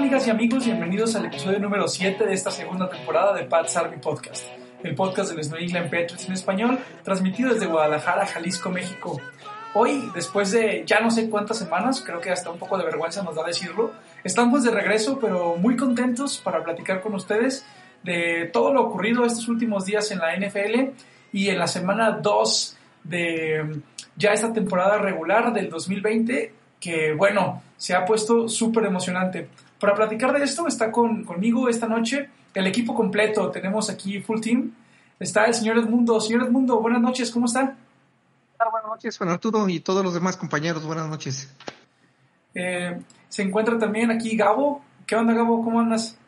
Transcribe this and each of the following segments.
Amigas y amigos, bienvenidos al episodio número 7 de esta segunda temporada de Pat's Army Podcast, el podcast de los New England Patriots en español, transmitido desde Guadalajara, Jalisco, México. Hoy, después de ya no sé cuántas semanas, creo que hasta un poco de vergüenza nos da decirlo, estamos de regreso, pero muy contentos para platicar con ustedes de todo lo ocurrido estos últimos días en la NFL y en la semana 2 de ya esta temporada regular del 2020, que bueno, se ha puesto súper emocionante. Para platicar de esto está con, conmigo esta noche el equipo completo. Tenemos aquí full team. Está el señor Edmundo. Señor Edmundo, buenas noches, ¿cómo está? Buenas noches, Juan Arturo y todos los demás compañeros. Buenas noches. Eh, se encuentra también aquí Gabo. ¿Qué onda, Gabo? ¿Cómo andas?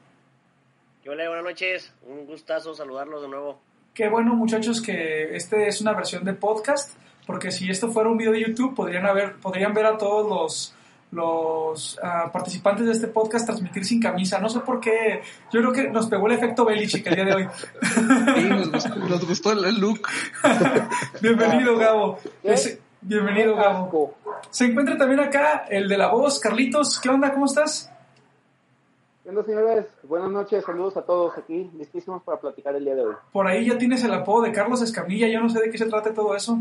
Hola, buenas noches. Un gustazo saludarlos de nuevo. Qué bueno, muchachos, que este es una versión de podcast, porque si esto fuera un video de YouTube, podrían, haber, podrían ver a todos los, los uh, participantes de este podcast transmitir sin camisa. No sé por qué. Yo creo que nos pegó el efecto Belichick el día de hoy. Sí, nos gustó, nos gustó el look. bienvenido, Gabo. Es, bienvenido, Gabo. Se encuentra también acá el de la voz, Carlitos. ¿Qué onda? ¿Cómo estás? Bueno, señores, buenas noches, saludos a todos aquí, listísimos para platicar el día de hoy. Por ahí ya tienes el apodo de Carlos Escamilla, yo no sé de qué se trata todo eso.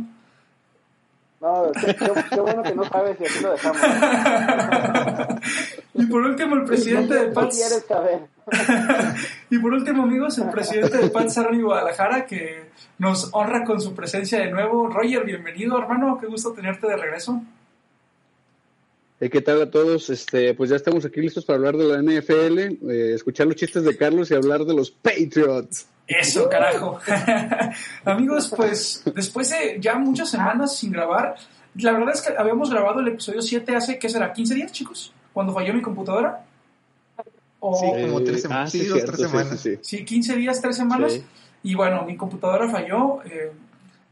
No, qué, bueno que no sabes y así lo dejamos. y por último, el presidente de Pats. quieres saber? y por último, amigos, el presidente de Pats Army Guadalajara, que nos honra con su presencia de nuevo. Roger, bienvenido, hermano, qué gusto tenerte de regreso. Eh, ¿Qué tal a todos? Este, pues ya estamos aquí listos para hablar de la NFL, eh, escuchar los chistes de Carlos y hablar de los Patriots. Eso, carajo. Amigos, pues después de ya muchas semanas sin grabar, la verdad es que habíamos grabado el episodio 7 hace, ¿qué será? ¿15 días, chicos? Cuando falló mi computadora. O, sí, como tres semanas. Ah, sí, sí, dos, cierto, tres semanas. Sí, sí, Sí, 15 días, 3 semanas. Sí. Y bueno, mi computadora falló. eh,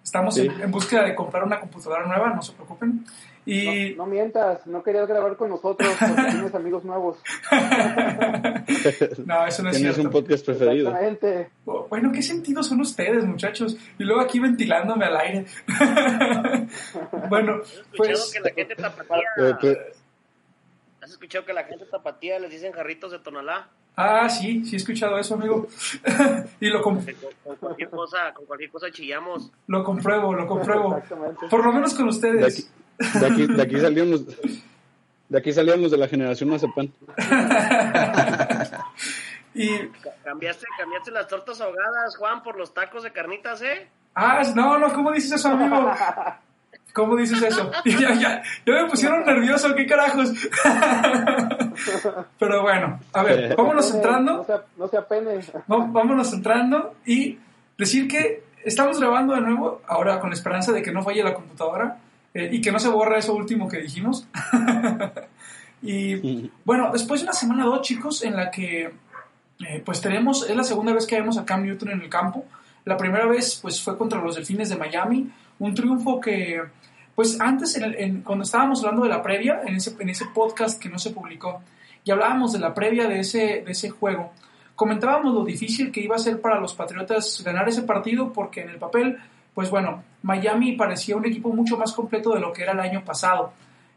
estamos Sí. en, en búsqueda de comprar una computadora nueva, no se preocupen. Y No, no mientas, no querías grabar con nosotros porque tienes amigos nuevos. no, eso no es Tienes cierto. un podcast preferido. Exactamente. Bueno, ¿qué sentido son ustedes, muchachos? Y luego aquí ventilándome al aire. bueno, ¿Has escuchado pues que la gente tapatía... ¿Has escuchado que la gente tapatía les dicen jarritos de tonalá? Ah, sí, sí he escuchado eso, amigo. y lo, con, con cualquier cosa, con cualquier cosa chillamos. lo compruebo, lo compruebo. Exactamente. Por lo menos con de, ustedes. aquí, de, aquí, de aquí salieron los, de aquí salieron los de la generación Mazapán. Y, Ca- Cambiaste, cambiaste las tortas ahogadas, Juan, por los tacos de carnitas, ¿eh? ah, no, no, ¿cómo dices eso, amigo? ¿Cómo dices eso? ya, ya, ya me pusieron nervioso, ¿qué carajos? Pero bueno, a ver, vámonos No entrando. se, no se apene. Va- vámonos entrando y decir que estamos grabando de nuevo, ahora con la esperanza de que no falle la computadora eh, y que no se borre eso último que dijimos. y bueno, después de una semana o dos, chicos, en la que eh, pues tenemos, es la segunda vez que vemos a Cam Newton en el campo. La primera vez pues fue contra los Delfines de Miami, un triunfo que pues antes, en el- en- cuando estábamos hablando de la previa, en ese, en ese podcast que no se publicó, y hablábamos de la previa de ese, de ese juego, comentábamos lo difícil que iba a ser para los Patriotas ganar ese partido porque en el papel, pues bueno, Miami parecía un equipo mucho más completo de lo que era el año pasado.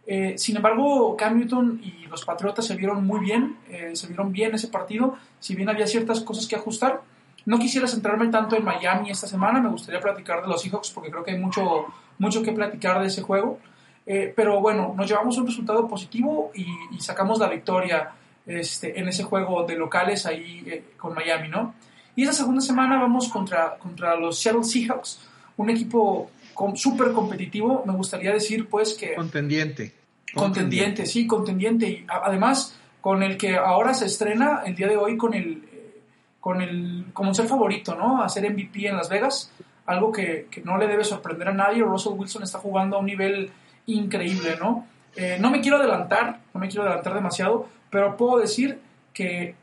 Eh, sin embargo, Cam Newton y los Patriotas se vieron muy bien, eh, se vieron bien ese partido, si bien había ciertas cosas que ajustar. No quisiera centrarme tanto en Miami esta semana, me gustaría platicar de los Seahawks porque creo que hay mucho, mucho que platicar de ese juego. Eh, pero bueno, nos llevamos un resultado positivo y, y sacamos la victoria este, en ese juego de locales ahí eh, con Miami, ¿no? Y esa segunda semana vamos contra, contra los Seattle Seahawks, un equipo con- súper competitivo. Me gustaría decir, pues, que Contendiente. contendiente, sí, contendiente. Y a- además, con el que ahora se estrena el día de hoy con el, eh, con el, como ser favorito, ¿no? A ser MVP en Las Vegas, algo que, que no le debe sorprender a nadie. Russell Wilson está jugando a un nivel increíble, ¿no? Eh, no me quiero adelantar, no me quiero adelantar demasiado, pero puedo decir que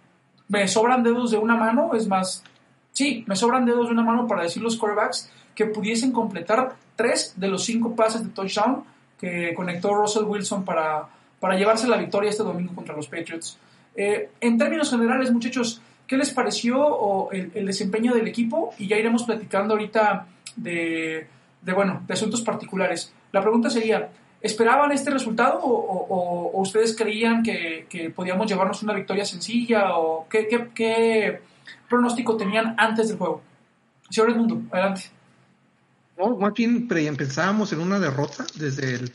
me sobran dedos de una mano, es más, sí, me sobran dedos de una mano para decir los quarterbacks que pudiesen completar tres de los cinco pases de touchdown que conectó Russell Wilson para, para llevarse la victoria este domingo contra los Patriots. Eh, en términos generales, muchachos, ¿qué les pareció o el, desempeño del equipo? Y ya iremos platicando ahorita de, bueno, de asuntos particulares. La pregunta sería, ¿Esperaban este resultado o, ustedes creían que, podíamos llevarnos una victoria sencilla? ¿O qué, qué- qué pronóstico tenían antes del juego? Señor Edmundo, adelante. No, más bien pensábamos en una derrota desde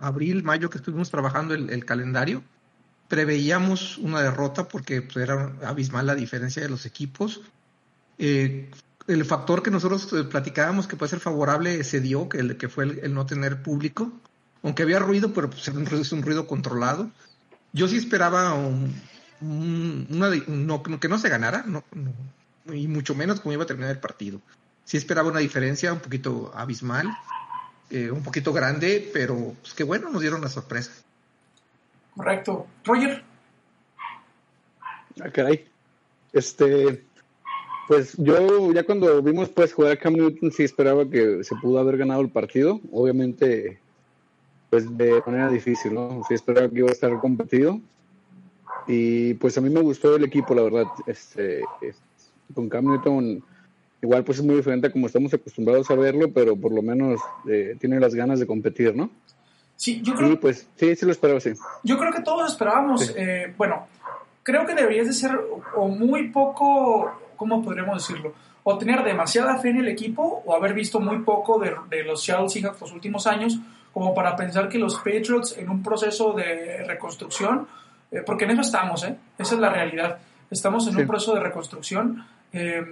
abril, mayo que estuvimos trabajando el calendario. Preveíamos una derrota porque pues, era abismal la diferencia de los equipos. Eh, el factor que nosotros eh, platicábamos que puede ser favorable se dio, que, el, que fue el, el no tener público. Aunque había ruido, pero pues, es un ruido controlado. Yo sí esperaba un- un- una, no, que no se ganara, no, no, y mucho menos cómo iba a terminar el partido sí esperaba una diferencia un poquito abismal, eh, un poquito grande, pero pues qué bueno, nos dieron la sorpresa. Correcto. Roger, Ah, caray. Este, pues yo ya cuando vimos pues jugar a Cam Newton sí esperaba que se pudo haber ganado el partido. Obviamente, pues de manera difícil, ¿no? Sí esperaba que iba a estar competido. Y pues a mí me gustó el equipo, la verdad. Este, es- con Cam Newton igual pues es muy diferente a como estamos acostumbrados a verlo, pero por lo menos eh, tiene las ganas de competir, ¿no? Sí, yo creo, Y pues sí, sí lo esperaba, sí. Yo creo que todos esperábamos, Sí. eh, bueno, creo que deberías de ser o- o muy poco, ¿cómo podríamos decirlo? O tener demasiada fe en el equipo o haber visto muy poco de, de los Seattle Seahawks los últimos años como para pensar que los Patriots en un proceso de reconstrucción, eh, porque en eso estamos, ¿eh? esa es la realidad, estamos en Sí. un proceso de reconstrucción eh,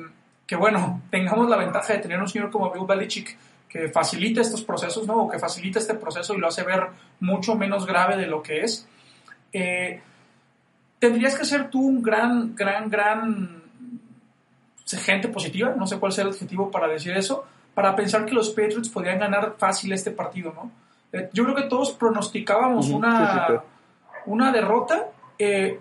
que bueno, tengamos la ventaja de tener un señor como Bill Belichick que facilita estos procesos, ¿no? O que facilita este proceso y lo hace ver mucho menos grave de lo que es. Eh, tendrías que ser tú un gran, gran, gran gente positiva, no sé cuál sea el adjetivo para decir eso, para pensar que los Patriots podrían ganar fácil este partido, ¿no? Eh, yo creo que todos pronosticábamos Ujú, una, sí, sí, claro. una derrota eh,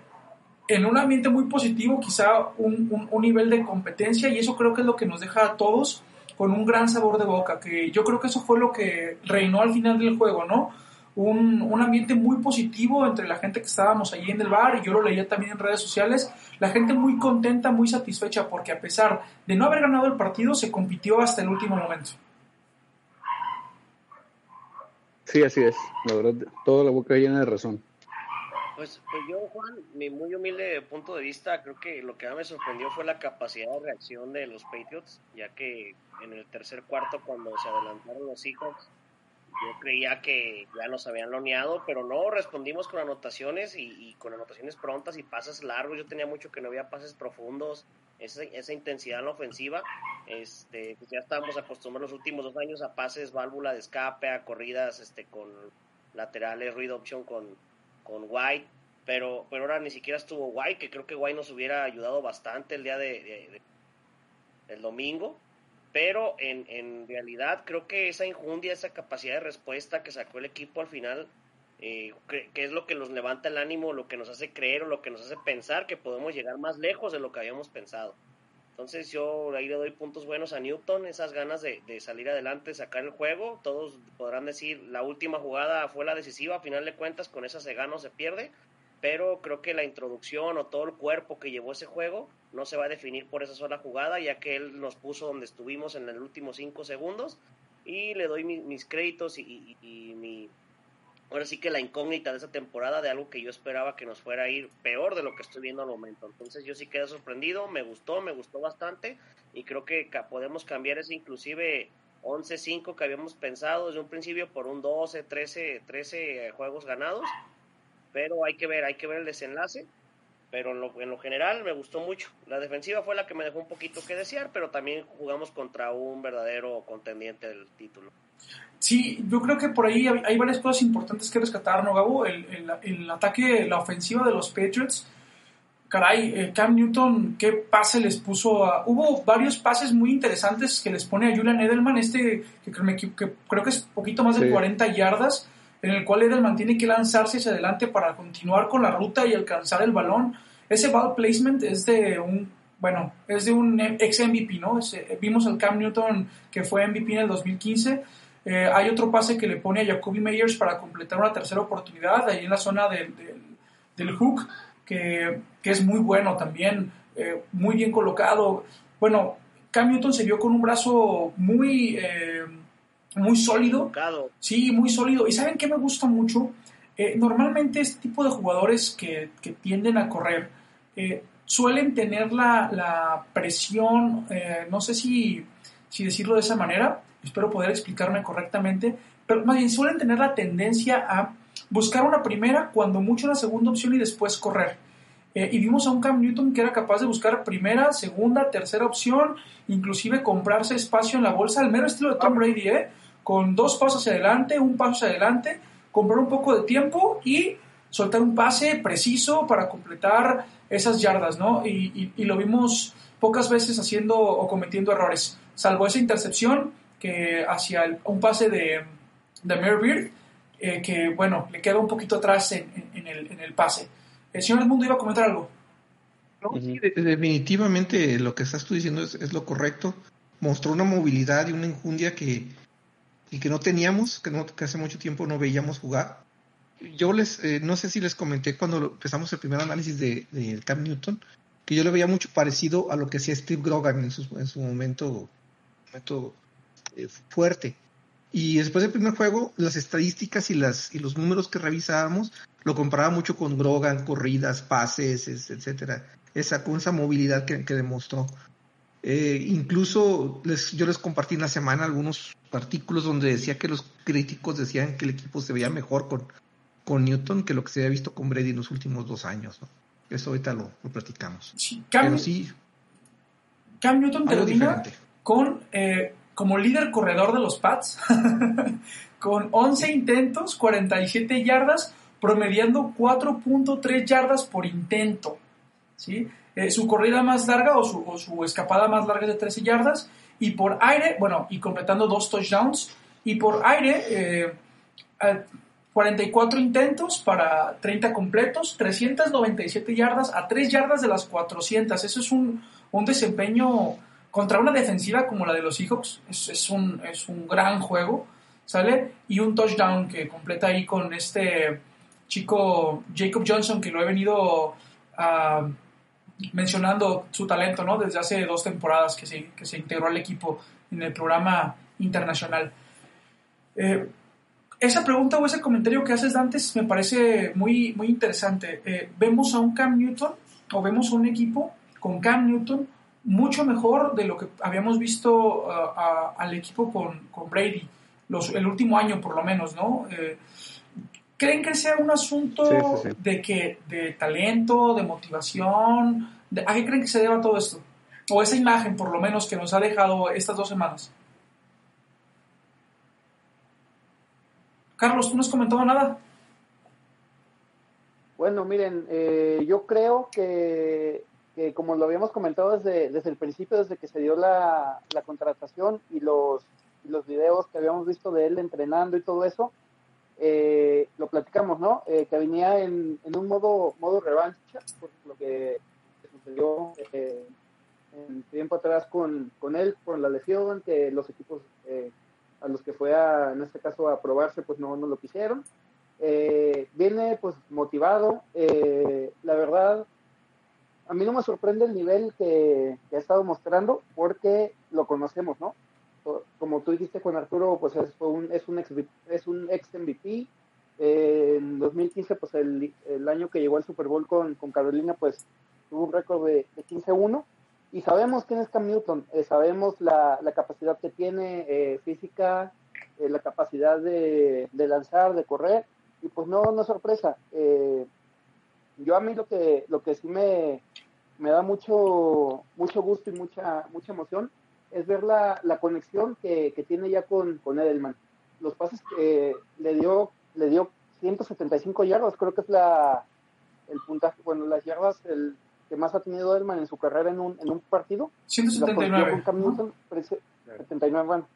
en un ambiente muy positivo, quizá un, un- un nivel de competencia, y eso creo que es lo que nos deja a todos con un gran sabor de boca, que yo creo que eso fue lo que reinó al final del juego, ¿no? Un, un ambiente muy positivo entre la gente que estábamos allí en el bar, y yo lo leía también en redes sociales, la gente muy contenta, muy satisfecha, porque a pesar de no haber ganado el partido, se compitió hasta el último momento. Sí, así es. La verdad, toda la boca llena de razón. Pues, pues yo, Juan, mi muy humilde punto de vista, creo que lo que me sorprendió fue la capacidad de reacción de los Patriots, ya que en el tercer cuarto, cuando se adelantaron los Seahawks, yo creía que ya nos habían loneado, pero no, respondimos con anotaciones y, y con anotaciones prontas y pases largos. Yo tenía mucho que no había pases profundos, esa, esa intensidad en la ofensiva. Este, pues ya estábamos acostumbrados los últimos dos años a pases, válvula de escape, a corridas este, con laterales, read option con, con White, pero, pero ahora ni siquiera estuvo White, que creo que White nos hubiera ayudado bastante el día de, el domingo, pero en, en realidad creo que esa injundia, esa capacidad de respuesta que sacó el equipo al final, eh, que, que es lo que nos levanta el ánimo, lo que nos hace creer o lo que nos hace pensar que podemos llegar más lejos de lo que habíamos pensado. Entonces yo ahí le doy puntos buenos a Newton, esas ganas de, de salir adelante, sacar el juego. Todos podrán decir, la última jugada fue la decisiva, a final de cuentas con esa se gana o se pierde, pero creo que la introducción o todo el cuerpo que llevó ese juego no se va a definir por esa sola jugada, ya que él nos puso donde estuvimos en los últimos cinco segundos y le doy mi- mis créditos y mi... Ahora sí que la incógnita de esa temporada de algo que yo esperaba que nos fuera a ir peor de lo que estoy viendo al momento. Entonces yo sí quedé sorprendido, me gustó, me gustó bastante y creo que podemos cambiar ese inclusive 11-5 que habíamos pensado desde un principio por un 12, 13, 13 juegos ganados. Pero hay que ver, hay que ver el desenlace. Pero en lo, en lo general me gustó mucho. La defensiva fue la que me dejó un poquito que desear, pero también jugamos contra un verdadero contendiente del título. Sí, yo creo que por ahí hay, hay varias cosas importantes que rescatar, ¿no, Gabo? El, el, el ataque, la ofensiva de los Patriots. Caray, eh, Cam Newton, ¿qué pase les puso? A... Hubo varios pases muy interesantes que les pone a Julian Edelman, este que, equi- que creo que es poquito más de Sí. 40 yardas, en el cual Edelman tiene que lanzarse hacia adelante para continuar con la ruta y alcanzar el balón. Ese ball placement es de un, bueno, es de un ex MVP, ¿no? Vimos al Cam Newton que fue MVP en el 2015. Eh, hay otro pase que le pone a Jacoby Meyers para completar una tercera oportunidad ahí en la zona del, del, del hook, que, que es muy bueno también, eh, muy bien colocado. Bueno, Cam Newton se vio con un brazo muy, eh, muy sólido. Sí, muy sólido. ¿Y saben qué me gusta mucho? Normalmente este tipo de jugadores que, que tienden a correr suelen tener la, la presión, no sé si, si decirlo de esa manera, espero poder explicarme correctamente, pero más bien suelen tener la tendencia a buscar una primera, cuando mucho una segunda opción y después correr. Eh, y vimos a un Cam Newton que era capaz de buscar primera, segunda, tercera opción, inclusive comprarse espacio en la bolsa, al mero estilo de Tom Brady, ¿eh? con dos pasos hacia adelante, un paso hacia adelante, comprar un poco de tiempo y soltar un pase preciso para completar esas yardas, ¿no? Y, y, y lo vimos pocas veces haciendo o cometiendo errores, salvo esa intercepción que hacia el, un pase de, de Beard, eh, que bueno, le queda un poquito atrás en, en, el, en el pase. El señor Edmundo iba a comentar algo. No, sí, de, definitivamente lo que estás tú diciendo es, es, lo correcto. Mostró una movilidad y una enjundia que, y que no teníamos, que, no, que hace mucho tiempo no veíamos jugar. Yo les, eh, no sé si les comenté cuando empezamos el primer análisis de, de Cam Newton, que yo le veía mucho parecido a lo que hacía Steve Grogan en su, en su momento, momento eh, fuerte. Y después del primer juego, las estadísticas y, las, y los números que revisábamos lo comparaba mucho con Grogan, corridas, pases, etcétera. Esa, con esa movilidad que, que demostró. Eh, incluso les, yo les compartí en la semana algunos artículos donde decía que los críticos decían que el equipo se veía mejor con, con Newton que lo que se había visto con Brady en los últimos dos años. ¿no? Eso ahorita lo, lo platicamos. Sí, Cam, Pero sí. Cam Newton termina con eh, como líder corredor de los Pats, con 11 intentos, 47 yardas, promediando 4.3 yardas por intento. ¿sí? Eh, su corrida más larga o su, su, escapada más larga de 13 yardas. Y por aire, bueno, y completando dos touchdowns. Y por aire, eh, 44 intentos para 30 completos, 397 yardas a 3 yardas de las 400. Eso es un, un desempeño contra una defensiva como la de los Seahawks. Es, un, es un gran juego, ¿sale? Y un touchdown que completa ahí con este chico Jacob Johnson, que lo he venido uh, mencionando su talento, ¿no? Desde hace dos temporadas que se, que se integró al equipo en el programa internacional. Eh, esa pregunta o ese comentario que haces, Dantes, me parece muy, muy interesante. Eh, vemos a un Cam Newton o vemos a un equipo con Cam Newton mucho mejor de lo que habíamos visto uh, a, al equipo con, con Brady los, el último año, por lo menos, ¿no? Eh, ¿Creen que sea un asunto sí, sí, sí. de que de talento, de motivación? De, ¿A qué creen que se deba todo esto? O esa imagen, por lo menos, que nos ha dejado estas dos semanas. Carlos, ¿tú no has comentado nada? Bueno, miren, eh, yo creo que, que, como lo habíamos comentado desde, desde el principio, desde que se dio la, la contratación y los, y los videos que habíamos visto de él entrenando y todo eso, eh, lo platicamos, ¿no? Eh, que venía en, en, un modo, modo revancha, por lo que sucedió eh, en tiempo atrás con, con él, por la lesión, que los equipos eh, a los que fue a, en este caso a probarse, pues no, no lo quisieron. Eh, viene pues motivado, eh, la verdad, a mí no me sorprende el nivel que, que, ha estado mostrando porque lo conocemos, ¿no? Como tú dijiste con Arturo, pues es, un, es, un, ex, es un ex MVP. En 2015, pues el, el, año que llegó al Super Bowl con, con Carolina, pues tuvo un récord de, de 15-1 y sabemos quién es Cam Newton, eh, sabemos la, la, capacidad que tiene eh, física, eh, la capacidad de, de, lanzar, de correr, y pues no, no sorpresa. Eh, yo a mí lo que, lo que sí me, me da mucho, mucho gusto y mucha, mucha emoción es ver la, la conexión que, que, tiene ya con, con Edelman. Los pases que le dio, le dio 175 yardas, creo que es la, el puntaje, bueno, las yardas, el, que más ha tenido Edelman en su carrera en un, en un partido. 179. Con Newton, 79, bueno,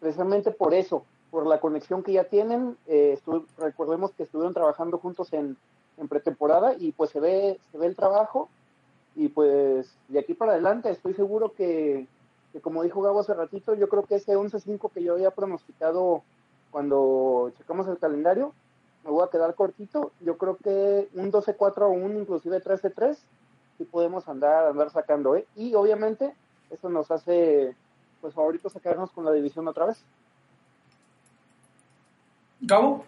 precisamente por eso, por la conexión que ya tienen. Eh, recordemos que estuvieron trabajando juntos en, en, pretemporada y pues se ve, se ve el trabajo. Y pues de aquí para adelante estoy seguro que, que como dijo Gabo hace ratito, yo creo que ese 11-5 que yo había pronosticado cuando checamos el calendario, me voy a quedar cortito. Yo creo que un 12-4 o un inclusive 13-3 sí podemos andar, andar sacando, ¿eh? Y obviamente eso nos hace, pues favorito sacarnos con la división otra vez. Gabo.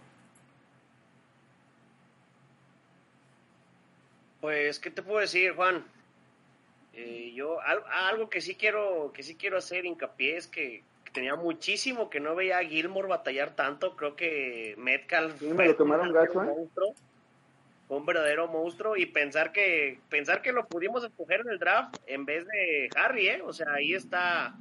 Pues, ¿qué te puedo decir, Juan? Eh, yo algo que sí quiero que sí quiero hacer hincapié es que, tenía muchísimo que no veía a Gilmore batallar tanto. Creo que Metcalf me lo tomaron gacho, ¿eh? un verdadero monstruo y pensar que pensar que lo pudimos escoger en el draft en vez de Harry, ¿eh? O sea, ahí está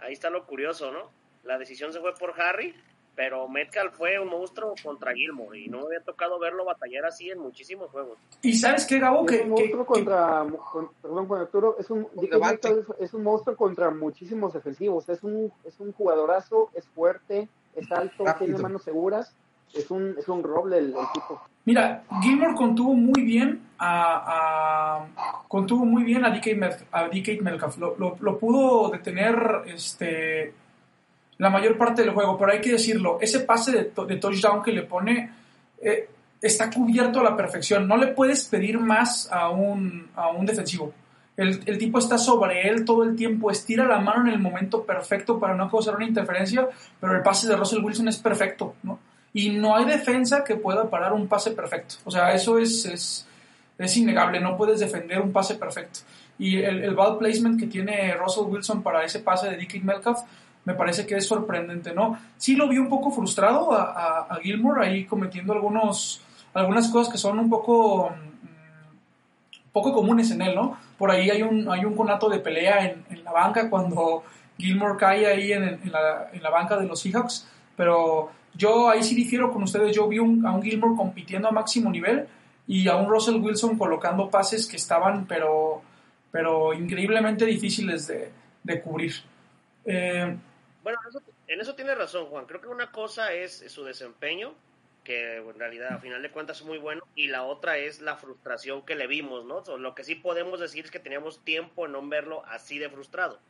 ahí está lo curioso, ¿no? La decisión se fue por Harry, pero Metcalf fue un monstruo contra Gilmore y no me había tocado verlo batallar así en muchísimos juegos. ¿Y sabes qué, Gabo? Es un monstruo contra, perdón, Arturo, es un, es, un monstruo contra muchísimos defensivos, es un, es un jugadorazo, es fuerte, es alto, tiene manos seguras, es un, es un roble el, el tipo. Mira, Gilmore contuvo muy bien a, contuvo muy bien a DK, Metcalf. Lo, lo, pudo detener este, la mayor parte del juego, pero hay que decirlo, ese pase de, de touchdown que le pone eh, está cubierto a la perfección. No le puedes pedir más a un, a un defensivo. El, el, tipo está sobre él todo el tiempo, estira la mano en el momento perfecto para no causar una interferencia, pero el pase de Russell Wilson es perfecto, ¿no? y no hay defensa que pueda parar un pase perfecto. O sea, eso es, es, es innegable, no puedes defender un pase perfecto. Y el, el ball placement que tiene Russell Wilson para ese pase de Dickie Metcalf me parece que es sorprendente, ¿no? Sí lo vi un poco frustrado a, a, Gilmore ahí cometiendo algunos, algunas cosas que son un poco, mm, poco comunes en él, ¿no? Por ahí hay un, hay un conato de pelea en, en la banca cuando Gilmore cae ahí en, en, la, en la banca de los Seahawks, pero yo ahí sí difiero con ustedes. Yo vi a un Gilmore compitiendo a máximo nivel y a un Russell Wilson colocando pases que estaban, pero, pero increíblemente difíciles de, cubrir. Eh, bueno, en eso tiene razón, Juan. Creo que una cosa es su desempeño, que en realidad a final de cuentas es muy bueno, y la otra es la frustración que le vimos, ¿no? lo que sí podemos decir es que teníamos tiempo en no verlo así de frustrado.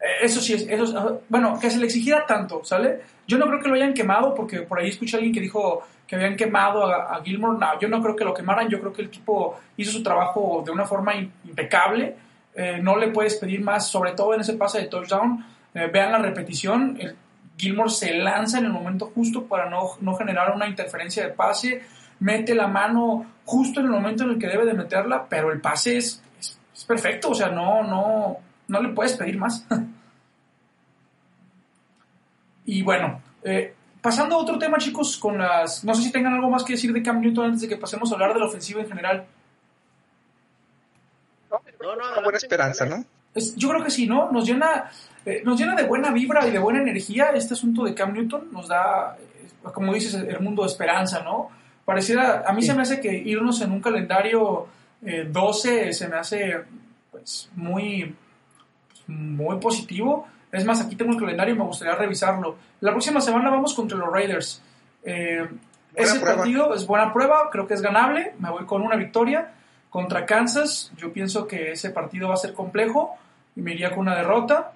Eh, eso sí, eso, bueno, que se le exigiera tanto, ¿sale? Yo no creo que lo hayan quemado, porque por ahí escuché a alguien que dijo que habían quemado a, Gilmore. No, yo no creo que lo quemaran, yo creo que el tipo hizo su trabajo de una forma impecable. Eh, no le puedes pedir más, sobre todo en ese pase de touchdown. Eh, vean la repetición, el, Gilmore se lanza en el momento justo para no, no generar una interferencia de pase, mete la mano justo en el momento en el que debe de meterla, pero el pase es, es, es perfecto, o sea, no, no, no le puedes pedir más. y bueno, eh, pasando a otro tema, chicos, con las. No sé si tengan algo más que decir de Cam Newton antes de que pasemos a hablar de la ofensiva en general. No, no, Una buena esperanza, ¿no? yo creo que sí, ¿no? Nos llena, eh, nos llena de buena vibra y de buena energía este asunto de Cam Newton. Nos da, eh, como dices, el mundo de esperanza, ¿no? Pareciera, a mí se me hace que irnos en un calendario 12 se me hace, pues, muy muy positivo. Es más, aquí tengo el calendario y me gustaría revisarlo. La próxima semana vamos contra los Raiders. Eh, ese partido es buena prueba, creo que es ganable. Me voy con una victoria contra Kansas. Yo pienso que ese partido va a ser complejo y me iría con una derrota.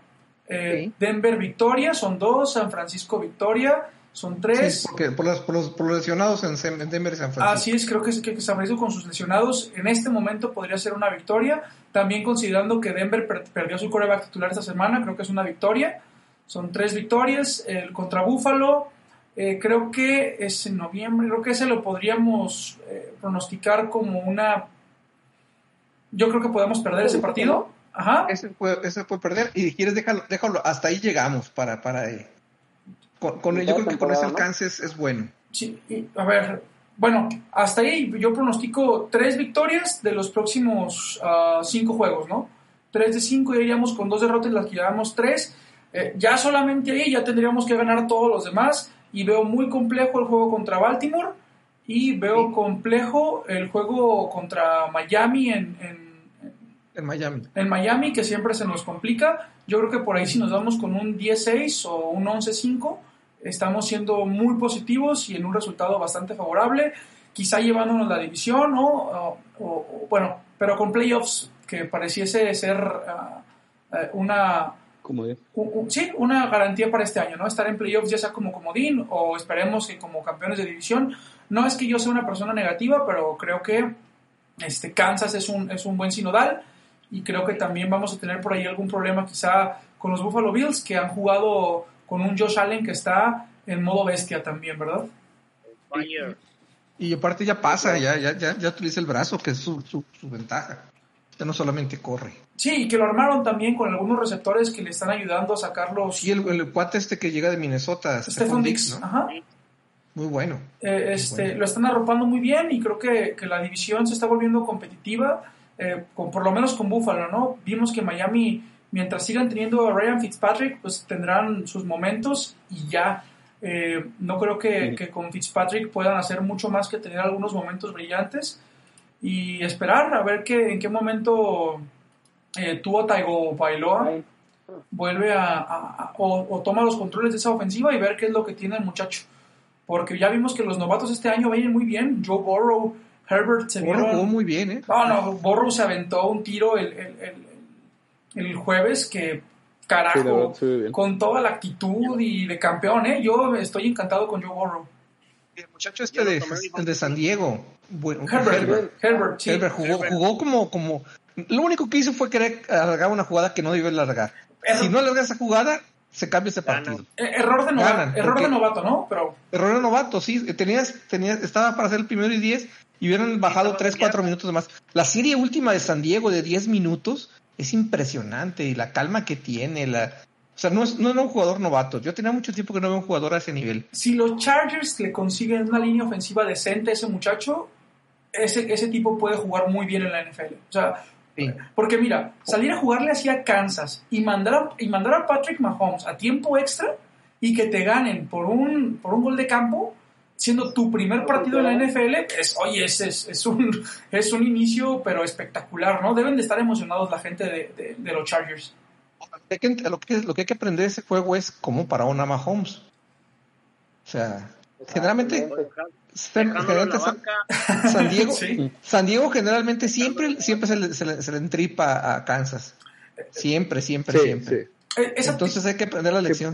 Eh, Denver victoria, son dos. San Francisco victoria, son tres. porque por, los, por, los, lesionados en, Denver y San Francisco. Así es, creo que, que San Francisco con sus lesionados en este momento podría ser una victoria. También considerando que Denver perdió su coreback titular esta semana, creo que es una victoria. Son tres victorias. El contra Búfalo, eh, creo que es en noviembre, creo que ese lo podríamos eh, pronosticar como una... Yo creo que podemos perder ese partido. Ajá. Ese puede, ese puede perder y si quieres déjalo, déjalo, hasta ahí llegamos para, para eh, con, con yo creo que con ese alcance es, es bueno. Sí, a ver, bueno, hasta ahí yo pronostico tres victorias de los próximos uh, cinco juegos, ¿no? Tres de cinco, iríamos con dos derrotas, las que llevamos tres. Eh, ya solamente ahí ya tendríamos que ganar todos los demás. Y veo muy complejo el juego contra Baltimore. Y veo complejo el juego contra Miami en, en, en, Miami. En Miami, que siempre se nos complica. Yo creo que por ahí si nos vamos con un 10-6 o un 11-5 estamos siendo muy positivos y en un resultado bastante favorable, quizá llevándonos la división, ¿no? O, bueno, pero con playoffs que pareciese ser eh, una... sí, una garantía para este año, ¿no? Estar en playoffs ya sea como comodín o esperemos que como campeones de división. No es que yo sea una persona negativa, pero creo que este, Kansas es un, es un buen sinodal y creo que también vamos a tener por ahí algún problema quizá con los Buffalo Bills que han jugado con un Josh Allen que está en modo bestia también, ¿verdad? Fire. Y aparte ya pasa, ya, ya, ya, ya utiliza el brazo, que es su, su, su ventaja. Ya no solamente corre. Sí, y que lo armaron también con algunos receptores que le están ayudando a sacarlos. Y el, el cuate este que llega de Minnesota, Stephon Dix, Dix, ¿no? ajá. Muy bueno. Eh, este, Bueno. Lo están arropando muy bien y creo que, que la división se está volviendo competitiva, eh, con, por lo menos con Buffalo, ¿no? Vimos que Miami, mientras sigan teniendo a Ryan Fitzpatrick, pues tendrán sus momentos y ya. Eh, no creo que, Sí. que con Fitzpatrick puedan hacer mucho más que tener algunos momentos brillantes y esperar a ver que, en qué momento eh, Taigo Bailoa vuelve a, a- a- o, o toma los controles de esa ofensiva y ver qué es lo que tiene el muchacho. Porque ya vimos que los novatos este año vienen muy bien. Joe Burrow, Herbert se Borro jugó muy bien, ¿eh? No, no, se aventó un tiro el, el- el- el jueves que, Sí, carajo, verdad, se ve bien. con toda la actitud y de campeón, ¿eh? Yo estoy encantado con Joe Burrow. El muchacho este de, el de San Diego, bueno, Herbert, Herbert, Herbert, sí. Herbert jugó, jugó como, como, lo único que hizo fue querer alargar una jugada que no debió alargar. Error. Si no alarga esa jugada, se cambia ese partido. Eh, error de novato, Ganan, error porque- de novato, ¿no? Pero Error de novato, sí. Tenías, tenías, estaba para hacer el primero y 10 y hubieran bajado estaba 3, en 4 yardas. minutos más. La serie última de San Diego de 10 minutos es impresionante y la calma que tiene. La, o sea, no, es, no era un jugador novato. Yo tenía mucho tiempo que no veo un jugador a ese nivel. si los Chargers le consiguen una línea ofensiva decente a ese muchacho, ese, ese tipo puede jugar muy bien en la NFL. O sea, Sí. porque mira, salir a jugarle así a Kansas y mandar a, y mandar a Patrick Mahomes a tiempo extra y que te ganen por un, por un gol de campo, siendo tu primer partido en la NFL, es, oye, es, es, es un, es un inicio, pero espectacular, ¿no? Deben de estar emocionados la gente de, de- de los Chargers. Hay que ent- Lo que, lo que hay que aprender de ese juego es cómo parar a Mahomes. O sea, generalmente, generalmente San- Diego, Sí. San Diego generalmente siempre, siempre se le, se le- se le entripa a Kansas. Siempre, siempre, Sí, siempre. sí. Eh, Esa, Entonces hay que aprender la lección.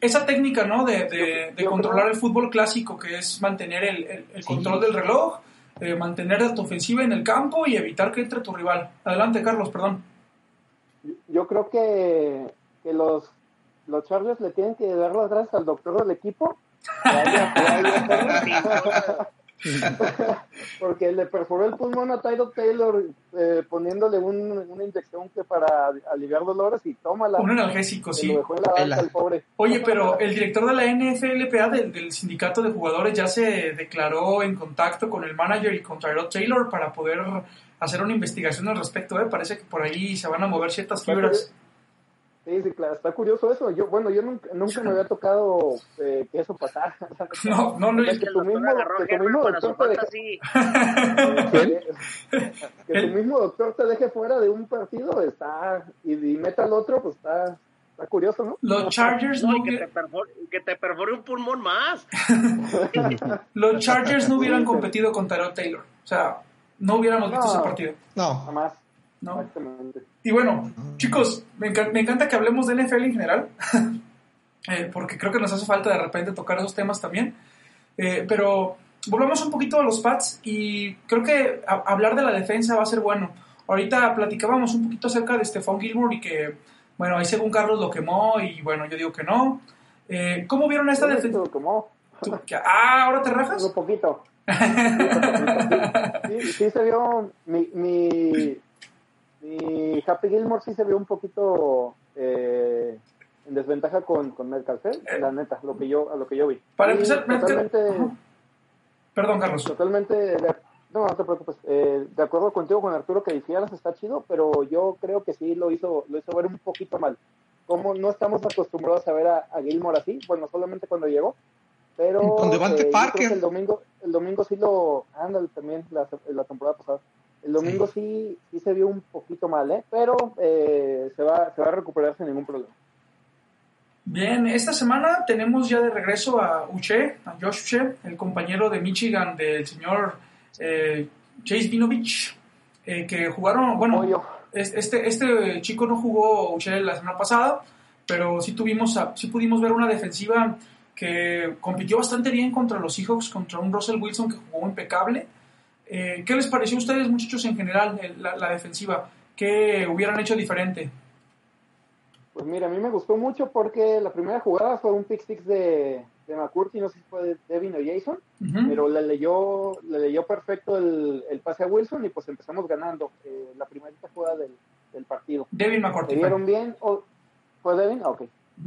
Esa técnica, ¿no? De, de- controlar el fútbol clásico, que es mantener el, el- el Sí. control del reloj, eh, mantener a tu ofensiva en el campo y evitar que entre tu rival. Adelante, Carlos, perdón. Yo creo que, que los, los Chargers le tienen que dar las gracias al doctor del equipo. Porque le perforó el pulmón a Tyler Taylor eh, poniéndole un- una inyección que para aliviar dolores y tómala. Un analgésico, sí. lo dejó en la Vela. banca el pobre. Oye, pero el director de la NFLPA del, del sindicato de jugadores ya se declaró en contacto con el manager y con Tyrod Taylor para poder hacer una investigación al respecto. ¿eh? Parece que por ahí se van a mover ciertas fibras. Sí, sí, claro, está curioso eso. Yo, bueno, yo nunca, nunca me había tocado eh, que eso pasara. No, no, es que tu doctor mismo, que tu mismo doctor te deje, que tu mismo doctor te deje fuera de un partido está y, y meta al otro, pues está, está curioso, ¿no? Los Chargers No, no, que te, perfore, que te perfore un pulmón más. los Chargers no hubieran competido con Tyrod Taylor. O sea, no hubiéramos visto No. ese partido. No, Jamás. ¿No? Exactamente. Y bueno, chicos, me, encan- me encanta que hablemos de NFL en general, eh, porque creo que nos hace falta de repente tocar esos temas también. Eh, pero volvamos un poquito a los Pats y creo que hablar de la defensa va a ser bueno. Ahorita platicábamos un poquito acerca de Stephon Gilmore y que, bueno, ahí según Carlos lo quemó y bueno, yo digo que no. Eh, ¿Cómo vieron esta defensa? Ah, ¿ahora te rajas? un poquito. Sí, sí, sí se vio mi, mi, mi Happy Gilmore sí se vio un poquito eh, en desventaja con, con Metcalf, ¿eh? la neta, lo que yo, a lo que yo vi. Para Y empezar, Metcalf- totalmente. Perdón, Carlos. totalmente, de- no, no te preocupes, eh, de acuerdo contigo con Arturo que hicieras está chido, pero yo creo que sí lo hizo, lo hizo ver un poquito mal. Como no estamos acostumbrados a ver a, a Gilmore así, bueno, solamente cuando llegó, pero Con Devante eh, yo creo que el domingo, el domingo sí lo, ándale también la, la temporada pasada. El domingo sí. sí se vio un poquito mal, ¿eh? pero eh, se va se va a recuperar sin ningún problema. Bien, esta semana tenemos ya de regreso a Uche, a Josh Uche, el compañero de Michigan del señor eh, Chase Vinovich, eh, que jugaron, bueno, este, este chico no jugó Uche la semana pasada, pero sí tuvimos, a- sí pudimos ver una defensiva que compitió bastante bien contra los Seahawks, contra un Russell Wilson que jugó impecable. Eh, ¿Qué les pareció a ustedes, muchachos, en general, el- la, la defensiva? ¿Qué hubieran hecho diferente? Pues mira, a mí me gustó mucho porque la primera jugada fue un pick six de, de McCurdy, no sé si fue de Devin o Jason, pero le leyó, le leyó perfecto el, el pase a Wilson y pues empezamos ganando eh, la primerita jugada del, del partido. Devin ¿Se McCourty. vieron bien? O- ¿Fue Devin? Ok.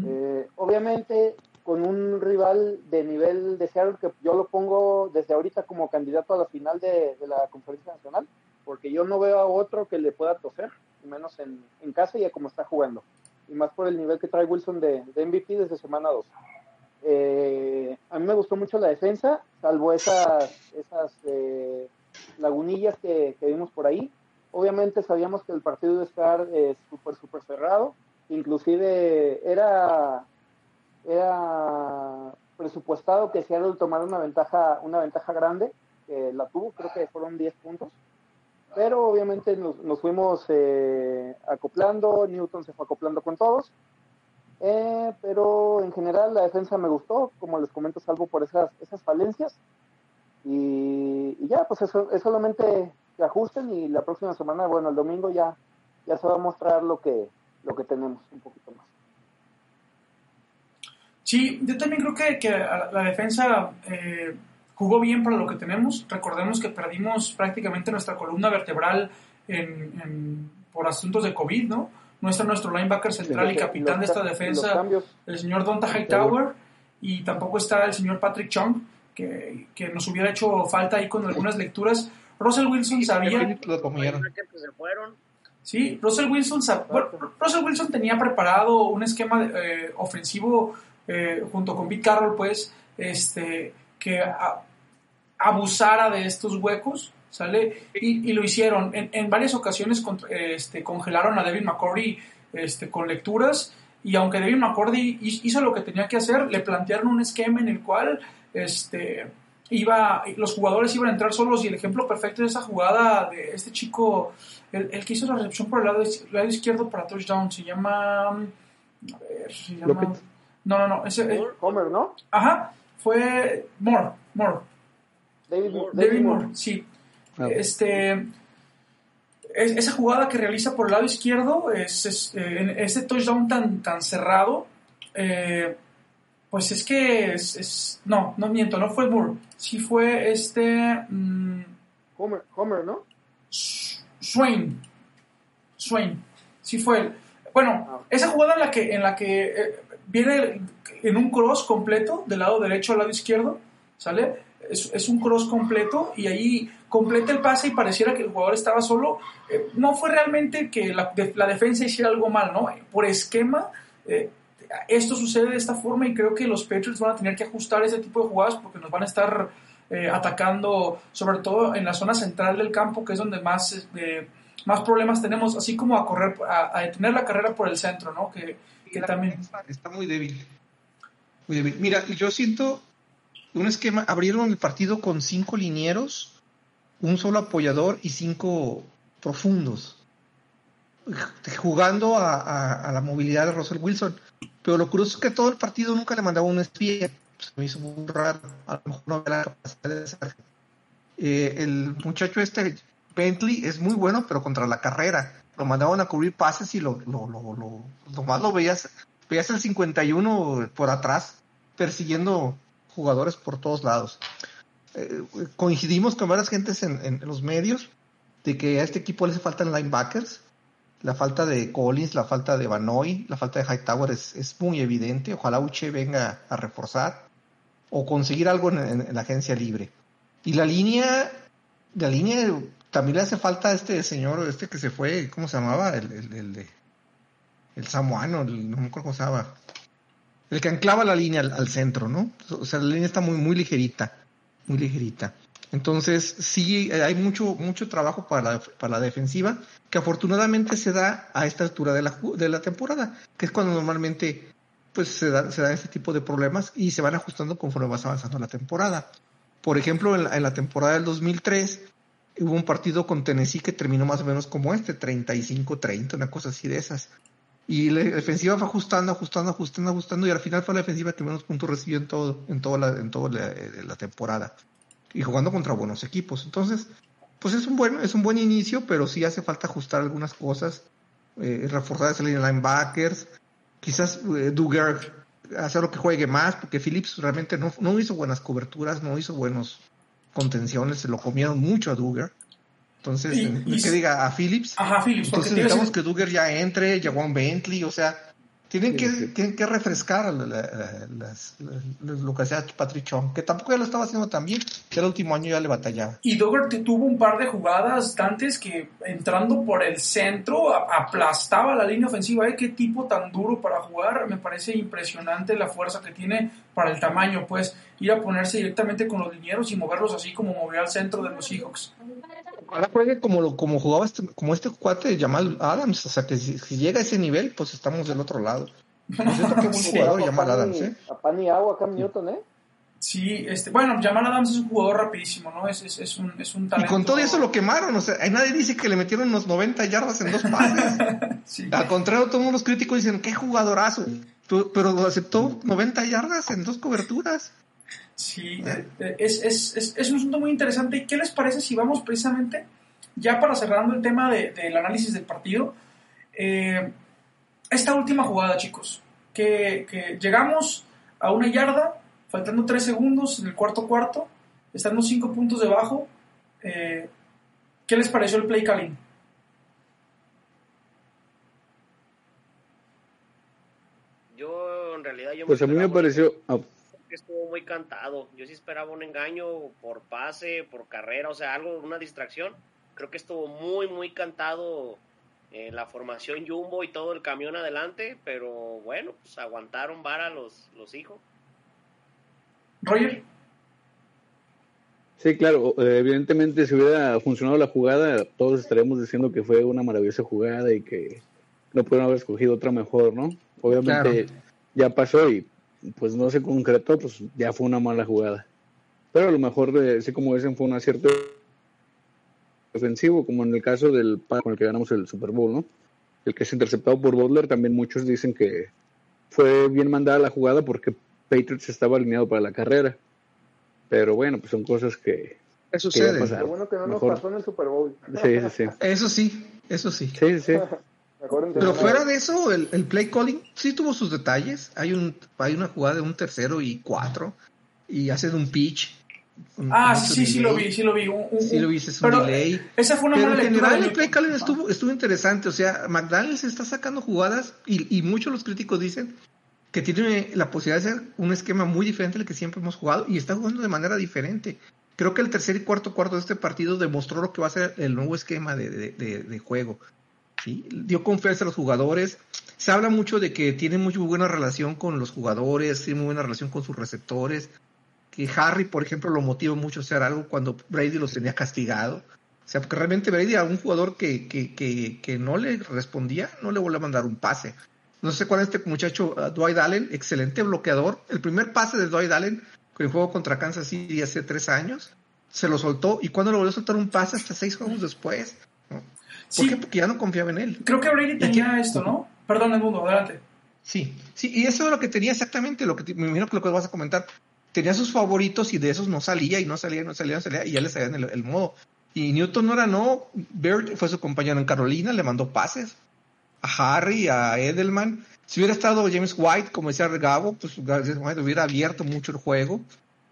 Eh, obviamente con un rival de nivel de Seattle que yo lo pongo desde ahorita como candidato a la final de, de la conferencia nacional, porque yo no veo a otro que le pueda toser, menos en, en casa y a cómo está jugando, y más por el nivel que trae Wilson de, de MVP desde semana 2. Eh, a mí me gustó mucho la defensa, salvo esas, esas eh, lagunillas que, que vimos por ahí. Obviamente sabíamos que el partido iba a estar eh, súper, súper cerrado. Inclusive era, era presupuestado que Seattle tomara una ventaja, una ventaja grande, que la tuvo, creo que fueron 10 puntos. Pero obviamente nos, nos fuimos eh, acoplando, Newton se fue acoplando con todos. Eh, pero en general la defensa me gustó, como les comento, salvo por esas, esas falencias. Y, y ya, pues eso es solamente que ajusten y la próxima semana, bueno, el domingo ya, ya se va a mostrar lo que, lo que tenemos un poquito más. Sí, yo también creo que, la defensa eh, jugó bien para lo que tenemos. Recordemos que perdimos prácticamente nuestra columna vertebral en, en- por asuntos de COVID, ¿no? No está nuestro linebacker central y Los- capitán de esta defensa, el señor Donta Hightower, y tampoco está el señor Patrick Chung, que, que nos hubiera hecho falta ahí con algunas lecturas. Russell Wilson sabía... Lo comieron. que se fueron. Sí, Russell Wilson, sab- bueno, Russell Wilson tenía preparado un esquema eh, ofensivo eh, junto con Pete Carroll, pues, este, que a- abusara de estos huecos, ¿sale? Y, y lo hicieron. En, en varias ocasiones con- este, congelaron a Devin McCordy este, con lecturas y aunque Devin McCordy hi- hizo lo que tenía que hacer, le plantearon un esquema en el cual este, iba, los jugadores iban a entrar solos y el ejemplo perfecto de esa jugada de este chico, el, el que hizo la recepción por el lado, lado izquierdo para touchdown, se llama... A ver, se llama... No, no, no, ese, eh, Homer, ¿no? ajá, fue Moore, Moore, David, Moore. David David Moore. Moore, sí. Ah, Este, es- esa jugada que realiza por el lado izquierdo, es, es, eh, en ese touchdown tan, tan cerrado, eh, pues es que es, es- no, no miento, no fue Moore, sí fue este mm, Homer, Homer, ¿no? Swain, Swain, sí fue él. Bueno, esa jugada en la que, en la que eh, viene en un cross completo, del lado derecho al lado izquierdo, ¿sale? Es, un cross completo y ahí completa el pase y pareciera que el jugador estaba solo. Eh, no fue realmente que la defensa hiciera algo mal, ¿no? Por esquema, eh, esto sucede de esta forma y creo que los Patriots van a tener que ajustar ese tipo de jugadas porque nos van a estar eh, atacando, sobre todo en la zona central del campo, que es donde más, eh, más problemas tenemos, así como a correr, a, a detener la carrera por el centro, ¿no? Que, que La también. defensa Está muy débil. Muy débil. Mira, yo siento un esquema. Abrieron el partido con cinco linieros, un solo apoyador y cinco profundos. Jugando a, a- a la movilidad de Russell Wilson. Pero lo curioso es que todo el partido nunca le mandaba un espía. Se me hizo muy raro. A lo mejor no había la capacidad de hacer. Eh, el muchacho este, Bentley, es muy bueno, pero contra la carrera. Lo mandaban a cubrir pases y lo, lo, lo, veías, veías el 51 por atrás, persiguiendo jugadores por todos lados. Eh, coincidimos con varias gentes en, los medios de que a este equipo le hace falta linebackers. La falta de Collins, la falta de Banoy, la falta de Hightower es, es muy evidente. Ojalá Uche venga a reforzar o conseguir algo en- en la agencia libre. Y la línea, la línea también le hace falta este señor, este que se fue, ¿cómo se llamaba? El, el, el el no me acuerdo cómo se llamaba. El que anclaba la línea al, centro, ¿no? O sea, la línea está muy, muy ligerita, muy ligerita. Entonces, sí, eh, hay mucho, mucho trabajo para la, para la defensiva, que afortunadamente se da a esta altura de la, de la temporada, que es cuando normalmente pues se dan se da este tipo de problemas y se van ajustando conforme vas avanzando la temporada. Por ejemplo, en la, en la temporada del 2003 hubo un partido con Tennessee que terminó más o menos como este, 35-30, una cosa así de esas. Y la defensiva fue ajustando, ajustando, ajustando, ajustando, y al final fue la defensiva que menos puntos recibió en todo, en toda la, en toda la, eh, temporada. Y jugando contra buenos equipos. Entonces, pues es un buen, es un buen inicio, pero sí hace falta ajustar algunas cosas, eh, reforzar esa línea de linebackers. Quizás eh, Duggar hacerlo que juegue más, porque Phillips realmente no, no hizo buenas coberturas, no hizo buenos contenciones, se lo comieron mucho a Duggar. Entonces, Y- y- que diga a Phillips. Ajá, Phillips, Entonces necesitamos que Duggar ya entre, un Bentley, o sea, tienen, que, sí. tienen que refrescar la- la- la- las- la- lo que hacía Patrick que tampoco ya lo estaba haciendo tan bien, que el último año ya le batallaba. Y Dougherty tuvo un par de jugadas antes que entrando por el centro aplastaba la línea ofensiva. ¿eh? Qué tipo tan duro para jugar. Me parece impresionante la fuerza que tiene para el tamaño. Pues ir a ponerse directamente con los linieros y moverlos así como movió al centro de los Seahawks. Ahora juegue como, lo- como jugaba este, como este cuate de Jamal Adams, o sea que si, si llega a ese nivel, pues estamos del otro lado. Yo siento que es un Sí. jugador A Jamal pan y- Adams, ¿eh? A pan y agua, Cam Newton, ¿eh? Sí, este, bueno, Jamal Adams es un jugador rapidísimo, ¿no? Es, es, es un, es un Y talento. con todo eso lo quemaron, o sea, nadie dice que le metieron unos 90 yardas en dos pases. Sí. Al contrario, todos los críticos dicen, qué jugadorazo. Pero, pero aceptó 90 yardas en dos coberturas. Sí, eh, es, es, es, es un asunto muy interesante. ¿Y qué les parece si vamos precisamente, ya para cerrando el tema de- del análisis del partido, eh, esta última jugada, chicos, que, que llegamos a una yarda, faltando tres segundos en el cuarto cuarto, estando cinco puntos debajo, eh, ¿qué les pareció el play calling? Yo, en realidad, yo Pues a mí me pareció, ah, que estuvo muy cantado. Yo sí esperaba un engaño por pase, por carrera, o sea, algo, una distracción. Creo que estuvo muy, muy cantado eh, la formación Jumbo y todo el camión adelante, pero bueno, pues aguantaron vara los, los hijos. Roger, Sí, claro, eh, evidentemente si hubiera funcionado la jugada, todos estaríamos diciendo que fue una maravillosa jugada y que no pudieron haber escogido otra mejor, ¿no? Obviamente ya pasó y pues no se concretó, pues ya fue una mala jugada. Pero a lo mejor, eh, sí como dicen, fue un acierto defensivo, como en el caso del pa- con el que ganamos el Super Bowl, ¿no? El que es interceptado por Butler, también muchos dicen que fue bien mandada la jugada porque Patriots estaba alineado para la carrera. Pero bueno, pues son cosas que... Eso sucede. Lo bueno que no nos pasó en el Super Bowl. Sí, sí, sí. Eso sí, eso sí. Sí, sí. Pero fuera de eso, el, el play calling sí tuvo sus detalles. Hay un hay una jugada de un tercero y cuatro y hacen un pitch. un- ah, sí, sí, sí lo delay. vi, sí lo vi. Un- un- Sí lo es un pero, delay. Esa fue una Pero mala en general el play calling estuvo, estuvo interesante. O sea, McDaniels está sacando jugadas y, y muchos los críticos dicen que tiene la posibilidad de hacer un esquema muy diferente al que siempre hemos jugado y está jugando de manera diferente. Creo que el tercer y cuarto cuarto de este partido demostró lo que va a ser el nuevo esquema de, de- de- de juego. ¿Sí? Dio confianza a los jugadores. Se habla mucho de que tiene muy buena relación con los jugadores, tiene muy buena relación con sus receptores. Que Harry, por ejemplo, lo motiva mucho a hacer algo cuando Brady los tenía castigado. O sea, porque realmente Brady a un jugador que, que, que, que no le respondía, no le volvió a mandar un pase. No sé cuál es este muchacho, uh, Dwight Allen, excelente bloqueador. El primer pase de Dwight Allen, el juego contra Kansas City hace tres años, se lo soltó. ¿Y cuando lo volvió a soltar un pase? Hasta seis juegos después. ¿no? ¿Por Sí. qué? Porque ya no confiaba en él. Creo que Brady tenía aquí- esto, ¿no? Perdón, Edmundo, adelante. Sí, sí, y eso es lo que tenía exactamente, lo que te- me imagino que lo que vas a comentar. Tenía sus favoritos y de esos no salía y no salía, no salía, no salía, y ya le salían el, el modo. Y Newton no era no, Bird fue su compañero en Carolina, le mandó pases a Harry, a Edelman. Si hubiera estado James White, como decía Gabo, pues James White hubiera abierto mucho el juego,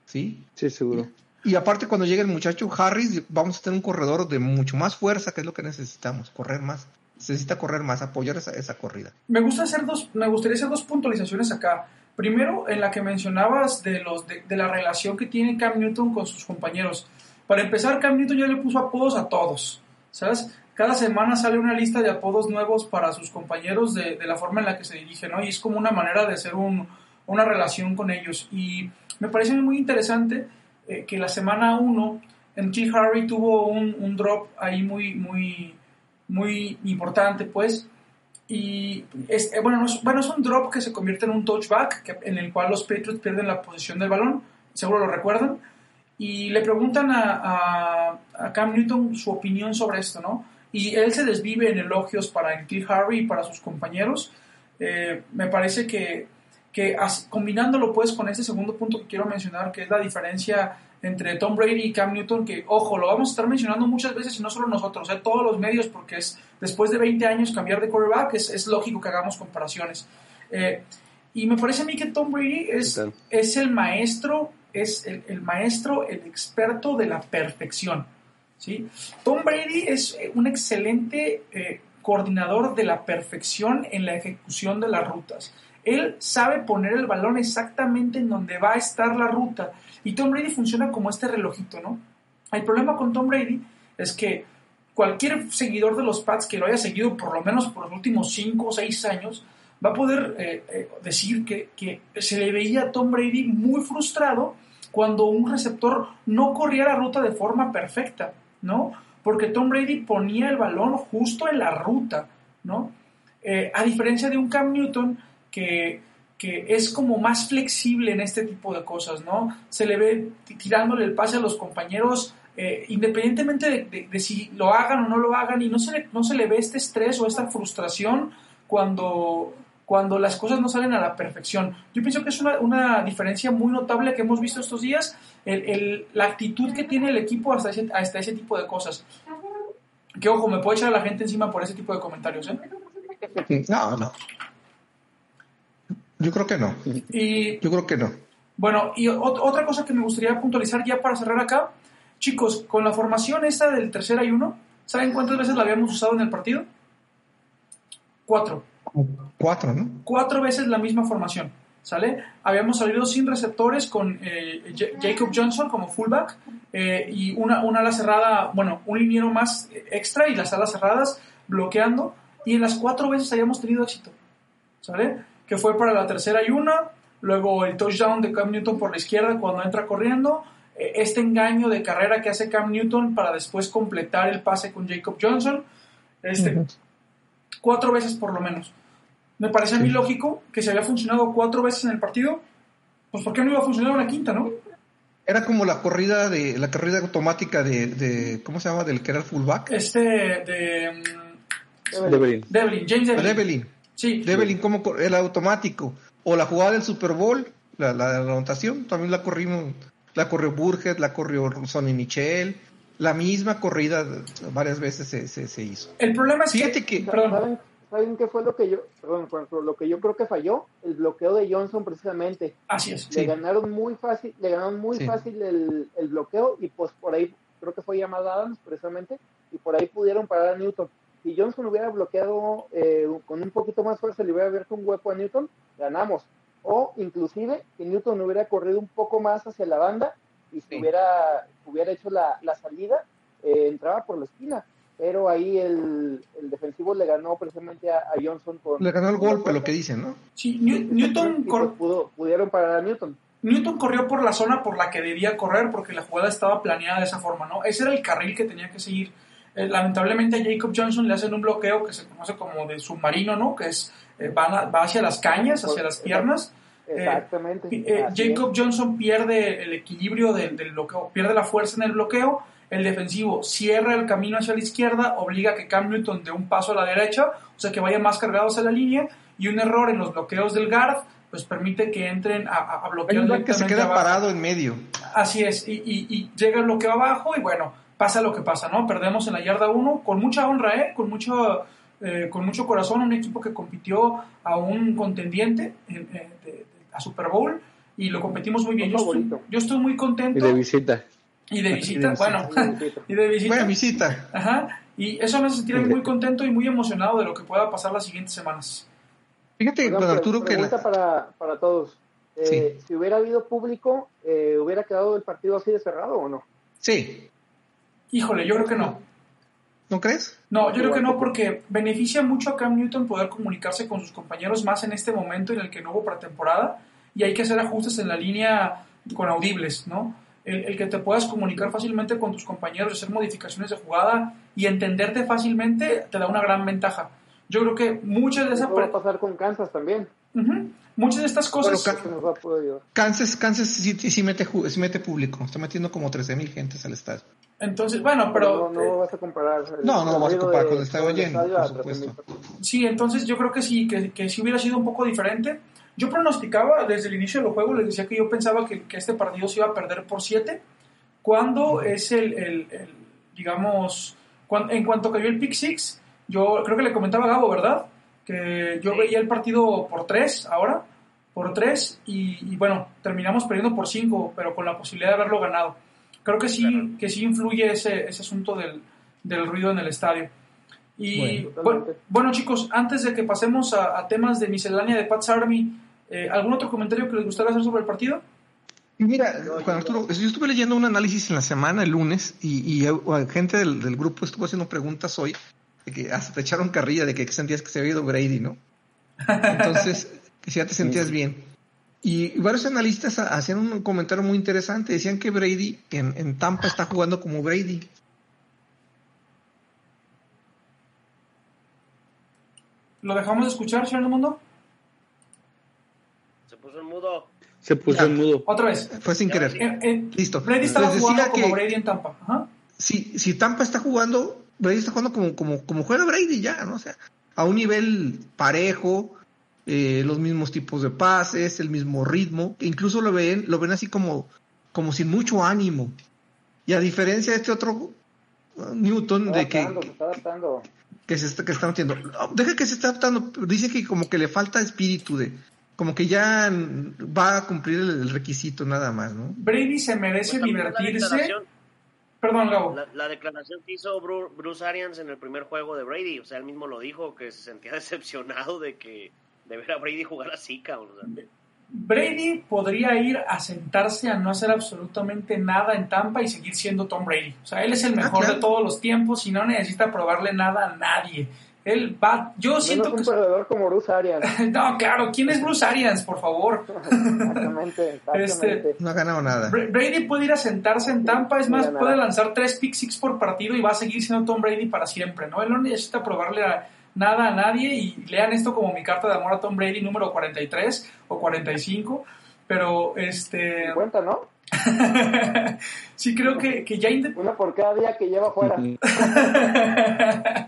¿sí? Sí, seguro. Y aparte cuando llegue el muchacho Harris, vamos a tener un corredor de mucho más fuerza, que es lo que necesitamos, correr más. Se necesita correr más, apoyar esa, esa corrida. Me gusta hacer dos, me gustaría hacer dos puntualizaciones acá. Primero, en la que mencionabas de los de la relación que tiene Cam Newton con sus compañeros. Para empezar, Cam Newton ya le puso apodos a todos, ¿sabes? Cada semana sale una lista de apodos nuevos para sus compañeros de, de la forma en la que se dirige, ¿no? Y es como una manera de hacer un, una relación con ellos. Y me parece muy interesante eh, que la semana 1 en T. Harry tuvo un, un drop ahí muy, muy, muy importante, pues. Y es, eh, bueno, no es, bueno, es un drop que se convierte en un touchback, en el cual los Patriots pierden la posición del balón, seguro lo recuerdan. Y le preguntan a, a, Cam Newton su opinión sobre esto, ¿no? Y él se desvive en elogios para T. Harry y para sus compañeros. Eh, me parece que, que as- combinándolo pues con este segundo punto que quiero mencionar, que es la diferencia entre Tom Brady y Cam Newton, que ojo, lo vamos a estar mencionando muchas veces y no solo nosotros, eh, todos los medios, porque es después de 20 años cambiar de quarterback, es, es lógico que hagamos comparaciones. Eh, Y me parece a mí que Tom Brady es, es el maestro, es el, el maestro, el experto de la perfección. ¿sí? Tom Brady es eh, un excelente eh, coordinador de la perfección en la ejecución de las rutas. Él sabe poner el balón exactamente en donde va a estar la ruta. Y Tom Brady funciona como este relojito, ¿no? El problema con Tom Brady es que cualquier seguidor de los Pats que lo haya seguido por lo menos por los últimos 5 o 6 años va a poder eh, eh, decir que, que se le veía a Tom Brady muy frustrado cuando un receptor no corría la ruta de forma perfecta, ¿no? Porque Tom Brady ponía el balón justo en la ruta, ¿no? Eh, a diferencia de un Cam Newton que, que es como más flexible en este tipo de cosas, ¿no? Se le ve tirándole el pase a los compañeros eh, independientemente de, de- de si lo hagan o no lo hagan, y no se, le, no se le ve este estrés o esta frustración cuando, cuando las cosas no salen a la perfección. Yo pienso que es una, una diferencia muy notable que hemos visto estos días, el, el- la actitud que tiene el equipo hasta ese, hasta ese tipo de cosas. Que ojo, me puede echar a la gente encima por ese tipo de comentarios, ¿eh? No, no. Yo creo que no. Y Yo creo que no. Bueno, y ot- otra cosa que me gustaría puntualizar ya para cerrar acá, chicos, con la formación esta del tercera y uno, ¿saben cuántas veces la habíamos usado en el partido? Cuatro. Cuatro, ¿no? Cuatro veces la misma formación, ¿sale? Habíamos salido sin receptores con eh, Jacob Johnson como fullback eh, y una, una ala cerrada, bueno, un liniero más extra y las alas cerradas bloqueando y en las cuatro veces habíamos tenido éxito, ¿sale? Que fue para la tercera y una, luego el touchdown de Cam Newton por la izquierda cuando entra corriendo, eh, este engaño de carrera que hace Cam Newton para después completar el pase con Jacob Johnson, este, cuatro veces por lo menos. Me parece a mí lógico que si había funcionado cuatro veces en el partido, pues ¿por qué no iba a funcionar una quinta, no? Era como la corrida de la corrida automática de, de ¿cómo se llama? Del que era el fullback. Este de Deberín. Devlin, James Devlin. Devlin. Sí, Devlin como el automático. O la jugada del Super Bowl, la, la, la anotación, también la corrimos, la corrió Burgett, la corrió Sonny Michel. La misma corrida varias veces se, se, se hizo. el problema es Fíjate que... que- Perdón. ¿Saben, ¿Saben qué fue lo que yo, perdón, lo que yo creo que falló? El bloqueo de Johnson precisamente. Así es. Le Sí. ganaron muy fácil, le ganaron muy Sí. fácil el, el bloqueo y pues por ahí creo que fue llamada Adams precisamente y por ahí pudieron parar a Newton. Si Johnson hubiera bloqueado eh, con un poquito más fuerza, le hubiera abierto un hueco a Newton, ganamos. O inclusive que Newton hubiera corrido un poco más hacia la banda y si Sí. hubiera, hubiera hecho la, la salida, eh, entraba por la esquina. Pero ahí el, el defensivo le ganó precisamente a, a Johnson con... Le ganó el golpe, lo que dicen, ¿no? Sí, New- Newton, cor- pudo- pudieron parar a Newton. Newton corrió por la zona por la que debía correr porque la jugada estaba planeada de esa forma, ¿no? Ese era el carril que tenía que seguir. Eh, lamentablemente a Jacob Johnson le hacen un bloqueo que se conoce como de submarino, ¿no? Que es eh, van a- va hacia las cañas, hacia las piernas. Exactamente. Eh, así Jacob Johnson pierde el equilibrio del, del bloqueo, pierde la fuerza en el bloqueo. El defensivo cierra el camino hacia la izquierda, obliga a que Cam Newton dé un paso a la derecha, o sea que vaya más cargado hacia la línea. Y un error en los bloqueos del guard, pues permite que entren a, a- a Hay bloquear un que se queda abajo. parado en medio. Así es, y, y- y llega el bloqueo abajo y bueno, pasa lo que pasa, ¿no? Perdemos en la yarda 1 con mucha honra, ¿eh? Con mucho, eh, con mucho corazón, un equipo que compitió a un contendiente en- eh, de- de- a Super Bowl y lo competimos muy bien. Yo estoy, yo estoy muy Y contento. de visita. Y de visita, Y de bueno, es. y de visita. Buena visita. Ajá, y eso me hace sentir muy contento y muy emocionado de lo que pueda pasar las siguientes semanas. Fíjate, pre- Arturo, que pregunta la- para, para todos. Eh, Si hubiera habido público, eh, ¿hubiera quedado el partido así de cerrado o no? Sí, Híjole, yo creo que no. ¿no crees? No, yo creo que no, porque beneficia mucho a Cam Newton poder comunicarse con sus compañeros más en este momento en el que no hubo pretemporada y hay que hacer ajustes en la línea con audibles, ¿no? El, el que te puedas comunicar fácilmente con tus compañeros, hacer modificaciones de jugada y entenderte fácilmente te da una gran ventaja. Yo creo que muchas de esas va a pasar con Kansas también. Ujú. Muchas de estas cosas Bueno. Kansas, Kansas sí, sí, sí mete, sí mete público. Está metiendo como 13 mil gentes al estadio. entonces, bueno, pero no, no vas a comparar. No, no vas a comparar con el estadio lleno, por supuesto. 13,000. Sí, entonces yo creo que sí, que, que sí hubiera sido un poco diferente. Yo pronosticaba desde el inicio del juego, les decía que yo pensaba que, que este partido se iba a perder por 7, cuando es el, el- el, digamos, cuan- en cuanto cayó el pick six, yo creo que le comentaba a Gabo, ¿verdad? Que yo Sí. veía el partido por 3 ahora, por 3 y, y, bueno, terminamos perdiendo por 5, pero con la posibilidad de haberlo ganado. Creo que sí, que sí influye ese, ese asunto del, del ruido en el estadio. Y bueno, bueno, chicos, antes de que pasemos a, a temas de miscelánea de Pats Army, eh, ¿algún otro comentario que les gustaría hacer sobre el partido? Mira, Juan Arturo, yo estuve leyendo un análisis en la semana, el lunes, y, y gente del, del, grupo estuvo haciendo preguntas hoy, que hasta te echaron carrilla de que sentías que se había ido Brady, ¿no? Entonces, que ya te sentías bien. Y varios analistas hacían un comentario muy interesante, decían que Brady en, en Tampa está jugando como Brady. ¿Lo dejamos de escuchar, señor Mundo? Se puso en mudo. Se puso en mudo. Otra vez. Fue sin querer. Eh, eh, Listo. Brady estaba jugando como que- Brady en Tampa. Ajá. Si, si Tampa está jugando, Brady está jugando como, como, como juega Brady ya, ¿no? O sea, a un nivel parejo, eh, los mismos tipos de pases, el mismo ritmo, que incluso lo ven, lo ven así como, como sin mucho ánimo. Y a diferencia de este otro uh, Newton, de que, adaptando, se adaptando. que se está, que está metiendo. No, Deja que se está adaptando. Dice que como que le falta espíritu de, como que ya va a cumplir el, requisito nada más, ¿no? Brady se Pues merece la divertirse. Perdón, Gabo. La, la declaración que hizo Bru- Bruce Arians en el primer juego de Brady, o sea, él mismo lo dijo, que se sentía decepcionado de que de ver a Brady jugar así, cabrón. o sea. Brady podría ir a sentarse a no hacer absolutamente nada en Tampa y seguir siendo Tom Brady. O sea, él es el mejor claro. de todos los tiempos y no necesita probarle nada a nadie. Él va, yo siento Menos que... un perdedor como Bruce Arians. No, claro, ¿quién es Bruce Arians, por favor? Exactamente, exactamente. No ha ganado nada. Bra- Brady puede ir a sentarse en Tampa, es más, puede lanzar tres pick six por partido y va a seguir siendo Tom Brady para siempre, ¿no? Él no necesita probarle a- nada a nadie y lean esto como mi carta de amor a Tom Brady número 43 o 45, pero este... 50, ¿no? sí creo que, que ya... Una por cada día que lleva fuera.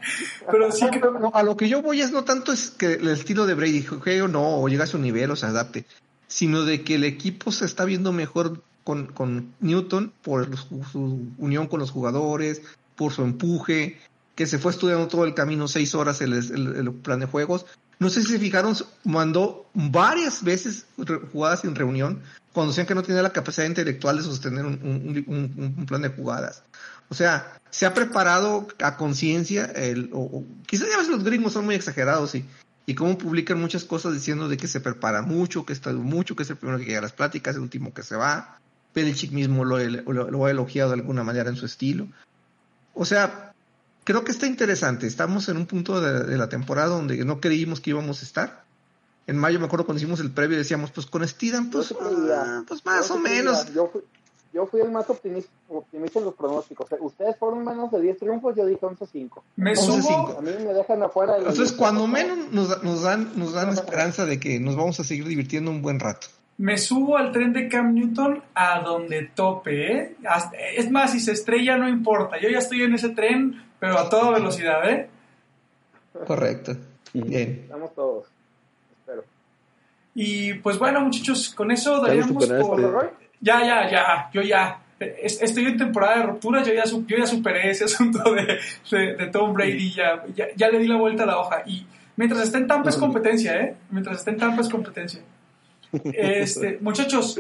pero sí creo... No, a lo que yo voy es no tanto es que el estilo de Brady o no, o llega a su nivel o se adapte, sino de que el equipo se está viendo mejor con, con Newton por los- su unión con los jugadores, por su empuje, que se fue estudiando todo el camino seis horas el, el- el plan de juegos. No sé si se fijaron, mandó varias veces jugadas sin reunión cuando que no tenía la capacidad intelectual de sostener un, un- un- plan de jugadas. O sea, se ha preparado a conciencia, o, quizás ya ves los gringos son muy exagerados y, y cómo publican muchas cosas diciendo de que se prepara mucho, que está mucho, que es el primero que llega a las pláticas, el último que se va. Belichick mismo lo, lo, lo ha elogiado de alguna manera en su estilo. O sea, creo que está interesante. Estamos en un punto de la temporada donde no creímos que íbamos a estar. En mayo me acuerdo cuando hicimos el previo decíamos, pues con Steedham, pues, ah, pues más Yo o menos. Yo fui, yo fui el más optimista, optimista en los pronósticos. Ustedes fueron menos de 10 triunfos, yo dije 11-5. Me 11-5. subo, A mí me dejan afuera Entonces, cuando menos nos, nos dan nos dan esperanza de que nos vamos a seguir divirtiendo un buen rato. me subo al tren de Cam Newton a donde tope, ¿eh? Hasta- es más, si se estrella no importa, yo ya estoy en ese tren, pero a toda velocidad, ¿eh? Correcto. Bien. Estamos todos. Y pues bueno, muchachos, con eso daríamos por... ¿Roy? Ya, ya, ya, yo ya. Es- Estoy en temporada de rupturas, yo ya, yo ya superé ese asunto de, de, de Tom Brady, ya, ya, ya le di la vuelta a la hoja. Y mientras esté en Tampa es competencia, ¿eh? Mientras esté en Tampa es competencia. Este, muchachos,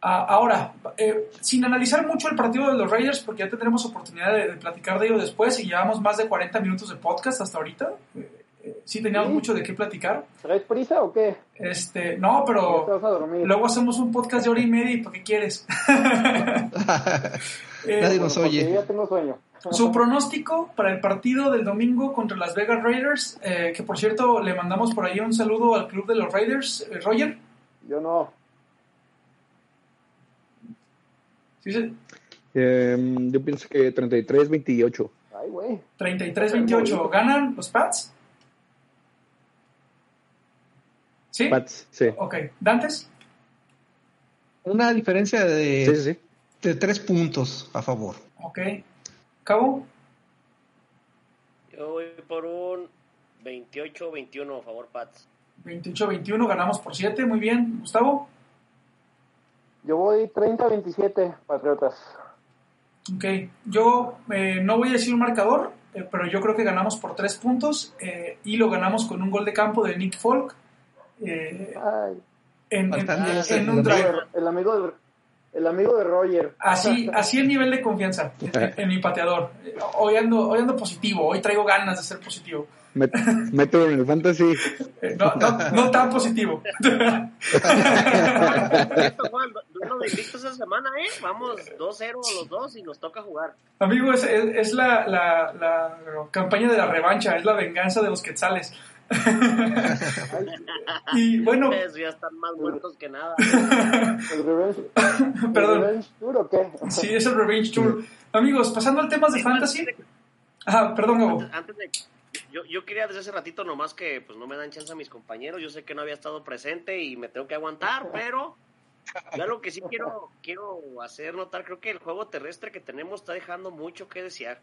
ahora, eh, sin analizar mucho el partido de los Raiders, porque ya tendremos oportunidad de, de platicar de ello después y llevamos más de 40 minutos de podcast hasta ahorita. Eh, eh, sí teníamos Sí. mucho de qué platicar. ¿Traes prisa o qué? Este, no, ¿Ya te pero vas a dormir? luego hacemos un podcast de hora y media y ¿para qué quieres? Eh, Nadie nos oye. Ya tengo sueño. Su pronóstico para el partido del domingo contra las Vegas Raiders, eh, que por cierto le mandamos por ahí un saludo al club de los Raiders, eh, Roger. Yo no. ¿Sí, sí? Eh, yo pienso que 33-28. Ay, güey. 33-28. ¿Ganan los Pats? ¿Sí? Pats, sí. Ok. ¿Dantes? Una diferencia de, Sí, sí, sí. de tres puntos a favor. Ok. ¿Cabo? Yo voy por un 28-21 a favor Pats. 28-21. Ganamos por 7. Muy bien. ¿Gustavo? Yo voy 30-27, Patriotas. Ok, yo eh, no voy a decir un marcador, eh, pero yo creo que ganamos por tres puntos eh, y lo ganamos con un gol de campo de Nick Folk. Eh, Ay, en, un drive. El amigo de, el amigo de Roger. Así, así el nivel de confianza en, en mi pateador. Hoy ando, hoy ando positivo, hoy traigo ganas de ser positivo. Met- Mételo en el fantasy. Eh, No, no, no tan positivo. Esto, Juan, duelo esta semana, ¿eh? Vamos 2-0 los dos y nos toca jugar. Amigo, es, es, es la, la, la campaña de la revancha, es la venganza de los quetzales. y bueno, Ustedes ya están más muertos que nada. El Revenge, el perdón. Revenge Tour o qué? Sí, es el Revenge Tour. Amigos, pasando al tema de fantasy. Ah, perdón, Gabo. Antes, antes de. Yo, yo quería desde hace ratito nomás que pues no me dan chance a mis compañeros. Yo sé que no había estado presente y me tengo que aguantar, pero yo lo que sí quiero, quiero hacer notar, creo que el juego terrestre que tenemos está dejando mucho que desear.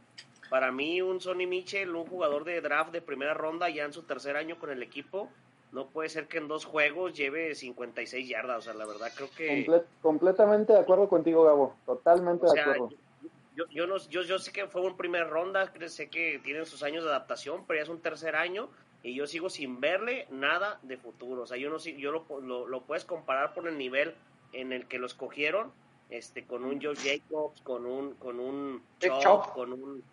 Para mí, un Sonny Mitchell, un jugador de draft de primera ronda, ya en su tercer año con el equipo, no puede ser que en dos juegos lleve 56 yardas. O sea, la verdad creo que... Comple- completamente de acuerdo contigo, Gabo. Totalmente O de acuerdo. yo, yo, no, yo, yo sé que fue un primer ronda, sé que tienen sus años de adaptación, pero ya es un tercer año y yo sigo sin verle nada de futuro. O sea, yo no yo lo, lo, lo puedes comparar por el nivel en el que lo escogieron, este, con un Joe Jacobs, con un, con un Chubb. con un,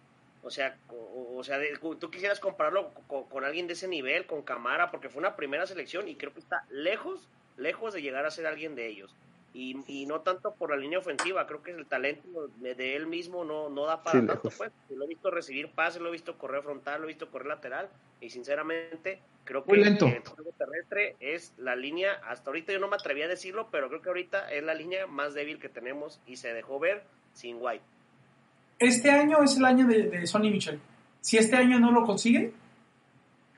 o sea, o, o sea, de- tú quisieras compararlo con, con alguien de ese nivel, con Camara, porque fue una primera selección y creo que está lejos, lejos de llegar a ser alguien de ellos. Y, y no tanto por la línea ofensiva, creo que el talento de, él mismo no, no da para Sí, tanto, pues. Lo he visto recibir pases, lo he visto correr frontal, lo he visto correr lateral, y sinceramente creo que lento. el juego terrestre es la línea, hasta ahorita yo no me atreví a decirlo, pero creo que ahorita es la línea más débil que tenemos y se dejó ver sin White. Este año es el año de, de Sonny Mitchell. Si este año no lo consigue,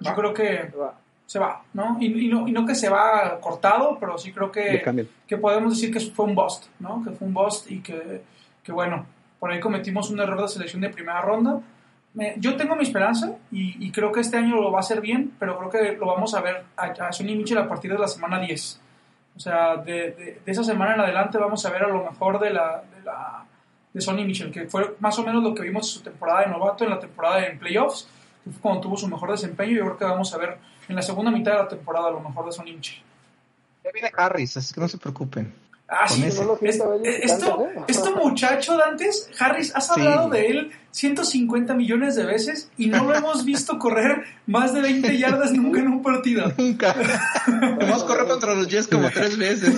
yo creo que Va. se va, ¿no? Y, y no, y no que se va cortado, pero sí creo que, que podemos decir que fue un bust, ¿no? Que fue un bust y que, que bueno, por ahí cometimos un error de selección de primera ronda. Me- yo tengo mi esperanza y, y creo que este año lo va a hacer bien, pero creo que lo vamos a ver a, a Sonny Mitchell a partir de la semana 10. O sea, de, de- de esa semana en adelante vamos a ver a lo mejor de la, de la de Sonny Mitchell, que fue más o menos lo que vimos en su temporada de novato, en la temporada de playoffs, que fue cuando tuvo su mejor desempeño. Yo creo que vamos a ver en la segunda mitad de la temporada lo mejor de Sonny Mitchell. Ya viene Harris, así que no se preocupen. Ah, sí, ese. No lo es- siento, Belly, es- esto, tanto, ¿eh? esto muchacho, Dantes, Harris, has Sí. hablado de él 150 millones de veces y no lo hemos visto correr más de 20 yardas nunca en un partido. Nunca. Vamos a correr contra los Jets como tres veces.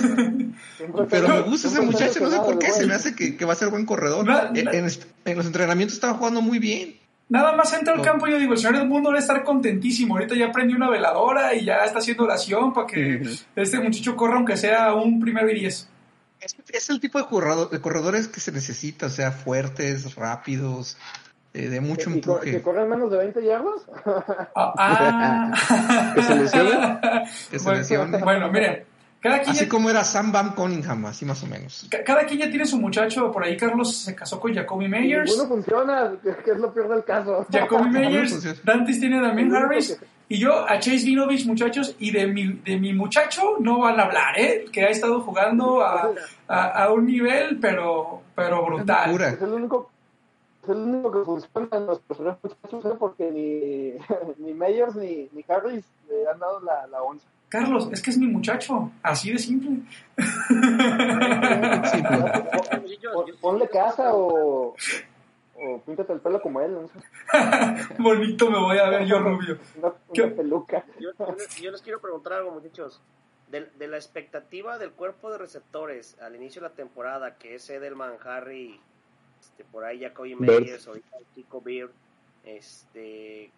Pero me gusta ese muchacho, no sé por qué, se me hace que, que va a ser buen corredor. Na- En, na- en- en los entrenamientos estaba jugando muy bien. Nada más entra al campo y yo digo, el señor del mundo debe estar contentísimo. Ahorita ya prendió una veladora y ya está haciendo oración para que este muchacho corra aunque sea un primero y diez. Es, es el tipo de, corredor- de corredores que se necesita, o sea, fuertes, rápidos, eh, de mucho ¿Y co- ¿Que empuje. corren menos de 20 yardas? Ah, ah. ¿Que se lesione? Que se bueno, lesione. bueno, miren, cada quien, Así ya, como era Sam Bam Cunningham, así más o menos. ca- cada quien ya tiene su muchacho. Por ahí Carlos se casó con Jacoby Meyers. Ninguno funciona, que es lo peor del caso. Jacoby Meyers. Dantes tiene a Damien Harris. Y yo a Chase Vinovich, muchachos, y de mi, de mi muchacho no van a hablar, ¿eh? Que ha estado jugando a, a, a un nivel, pero, pero brutal. Es el único, es el único que funciona en los tres muchachos, ¿eh? porque ni, ni Meyers ni, ni Harris le han dado la, la onza. Carlos, es que es mi muchacho, así de simple. Pues. Pon- Ponle casa o, o píntate el pelo como él, no sé, Bonito me voy a ver yo rubio. una, ¿Qué? una peluca. Yo, yo les, yo les quiero preguntar algo, muchachos. De, de la expectativa del cuerpo de receptores al inicio de la temporada, que es Edelman, Harry, este, por ahí Jacoby. Meyers, ahorita Chico Beard, este,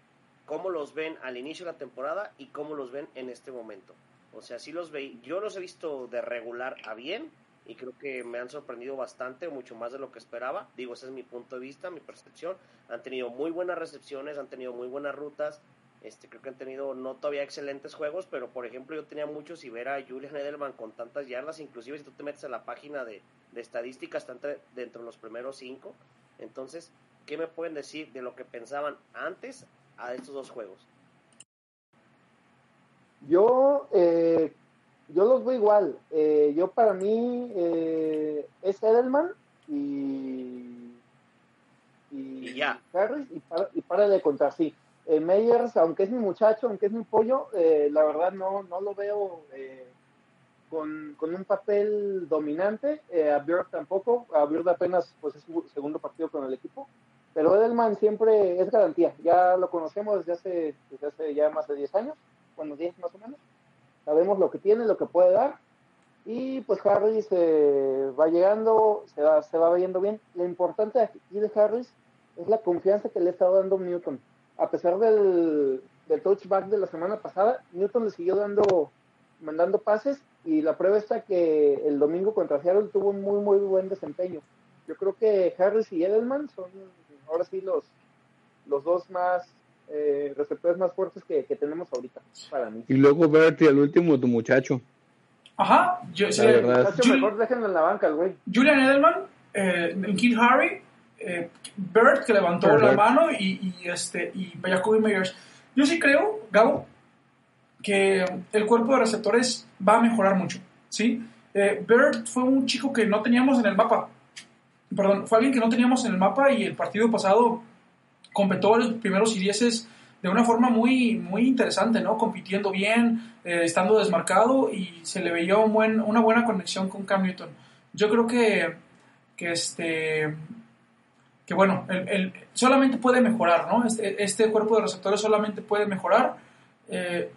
¿cómo los ven al inicio de la temporada y cómo los ven en este momento? O sea, sí los ve, yo los he visto de regular a bien y creo que me han sorprendido bastante, mucho más de lo que esperaba. Digo, ese es mi punto de vista, mi percepción. Han tenido muy buenas recepciones, han tenido muy buenas rutas. Este, creo que han tenido no todavía excelentes juegos, pero por ejemplo yo tenía muchos y ver a Julian Edelman con tantas yardas, inclusive si tú te metes a la página de, estadísticas, está entre- dentro de los primeros cinco. Entonces, ¿qué me pueden decir de lo que pensaban antes a estos dos juegos? Yo, eh, yo los veo igual. Eh, yo para mí eh, es Edelman y, Y ya. Harris y para, y para de contar, sí. Eh, Meyers, aunque es mi muchacho, aunque es mi pollo, eh, la verdad no, no lo veo eh, con, con un papel dominante, eh, a Björk tampoco, a Björk apenas pues es su segundo partido con el equipo, pero Edelman siempre es garantía, ya lo conocemos desde hace, desde hace ya más de 10 años, bueno, 10 más o menos, sabemos lo que tiene, lo que puede dar, y pues Harris eh, va llegando, se va, se va viendo bien. Lo importante aquí de Harris es la confianza que le estado dando Newton. A pesar del, del touchback de la semana pasada, Newton le siguió dando, mandando pases y la prueba está que el domingo contra Seattle tuvo un muy, muy buen desempeño. Yo creo que Harris y Edelman son ahora sí los, los dos más eh, receptores más fuertes que, que, tenemos ahorita para mí. Y luego Bertie, al último, tu muchacho. Ajá, yo, sí, mejor déjenlo en la banca, güey. Julian Edelman, eh, Kill Harry, eh, Bert que levantó la mano y, y, este y Jacoby Meyers. Yo sí creo, Gabo, que el cuerpo de receptores va a mejorar mucho, ¿sí? Eh, Bert fue un chico que no teníamos en el mapa. Perdón, fue alguien que no teníamos en el mapa y el partido pasado completó los primeros y dieces de una forma muy, muy interesante, ¿no? Compitiendo bien, eh, estando desmarcado y se le veía un buen, una buena conexión con Cam Newton. Yo creo que, que este que bueno, el, solamente puede mejorar, ¿no? Este, este, cuerpo de receptores solamente puede mejorar. Eh,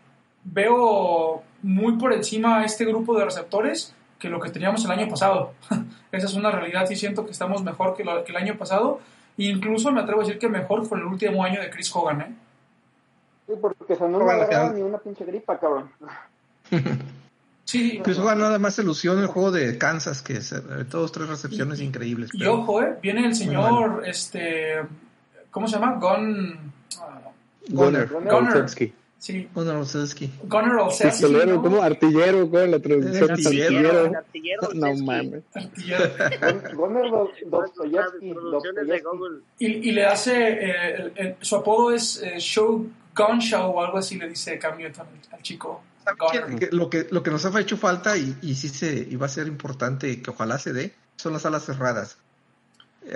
veo muy por encima este grupo de receptores que lo que teníamos el año pasado. Esa es una realidad, y siento que estamos mejor que, que el año pasado. E incluso me atrevo a decir que mejor fue el último año de Chris Hogan, ¿eh? Sí, porque no me ni una pinche gripa, cabrón. Sí, Chris Hogan nada más se ilusionó el juego de Kansas, que es, todos tres recepciones increíbles. Y ojo, eh, viene el señor, este, ¿cómo se llama? Gon... Gunner. Gunner. Sí. Gunnar Olszewski. Gunnar Olszewski. ¿no? ¿Cómo? Artillero, ¿cuál es la traducción? Artillero. Artillero. No mames. Artillero. Gunnar Dostoyevsky. Y, y le hace, eh, el, el, su apodo es eh, Show Gun Show o algo así, le dice Cam Newton al, chico. Que, lo, que, lo que nos ha hecho falta y, y sí se iba a ser importante que ojalá se dé son las alas cerradas.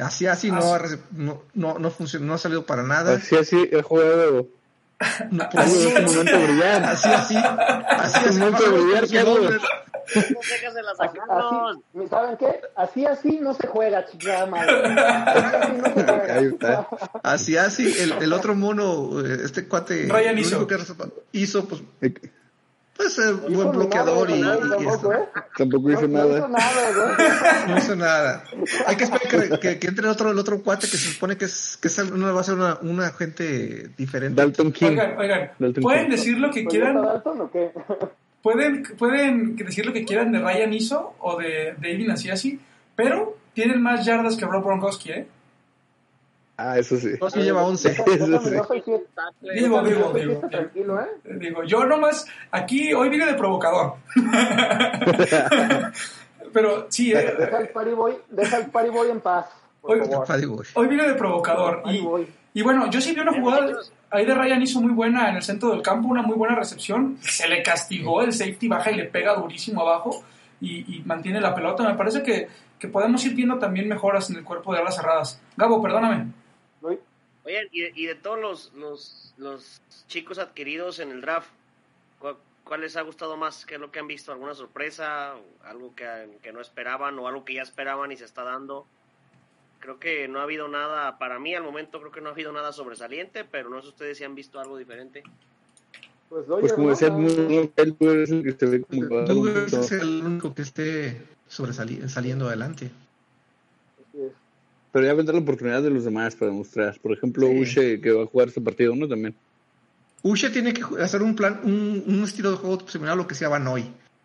Así así no, ha, no, no, no, funcionó, no ha salido para nada. Así así he jugado. No, pues, así, así, momento brillar. así así así así momento brillar, Carlos. Así, ¿Saben qué? Así así no se juega, chingada madre. Así así no se juega. Ahí está. Así así el, el otro mono, este cuate Ryan hizo. Que hizo pues pues eh, buen bloqueador y, nada, y, tampoco, ¿eh? Tampoco hizo no, nada. No hizo nada, no hizo nada. Hay que esperar que, que, que entre el otro, el otro cuate que se supone que es, que es una, va a ser una, una gente diferente. Dalton King. Oigan, oigan, Dalton pueden King. decir lo que ¿Pues quieran. Dalton o qué? Pueden, pueden decir lo que quieran de Ryan Iso o de David Asiasi, pero tienen más yardas que Rob Gronkowski, ¿eh? Ah, eso sí. No, sí lleva 11. Eso sí. Yo soy siete- Digo, yo digo, digo. tranquilo, ¿eh? Digo, yo nomás, aquí hoy vine de provocador. Pero sí, eh, Deja al party boy, deja al party boy en paz, Boy. hoy vine de provocador. Y, bueno, yo sí vi una jugada ahí de Ryan hizo muy buena en el centro del campo, una muy buena recepción. Se le castigó, el safety baja y le pega durísimo abajo y, y mantiene la pelota. Me parece que, que podemos ir viendo también mejoras en el cuerpo de alas cerradas. Gabo, perdóname. Oye, y de, y de todos los, los, los chicos adquiridos en el draft, ¿cuál, cuál les ha gustado más? ¿Qué es lo que han visto? ¿Alguna sorpresa? ¿Algo que, que no esperaban o algo que ya esperaban y se está dando? Creo que no ha habido nada, para mí al momento creo que no ha habido nada sobresaliente, pero no sé ustedes si han visto algo diferente. Pues, Pues como decía, él es el que se ve como es el único que esté sobresali- saliendo adelante. Pero ya vendrá la oportunidad de los demás para demostrar. Por ejemplo, Sí. Uche, que va a jugar este partido, ¿no? También. Ushe tiene que hacer un plan, un, un estilo de juego similar a lo que sea Banoy.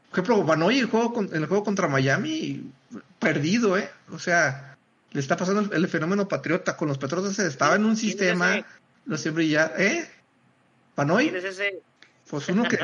Por ejemplo, Banoy el juego con- en el juego contra Miami, perdido, ¿eh? O sea, le está pasando el, el fenómeno patriota. Con los Patriotas estaba en un ¿Quién es sistema, lo siempre ya, ¿eh? Banoy, ¿Quién es ese? pues uno que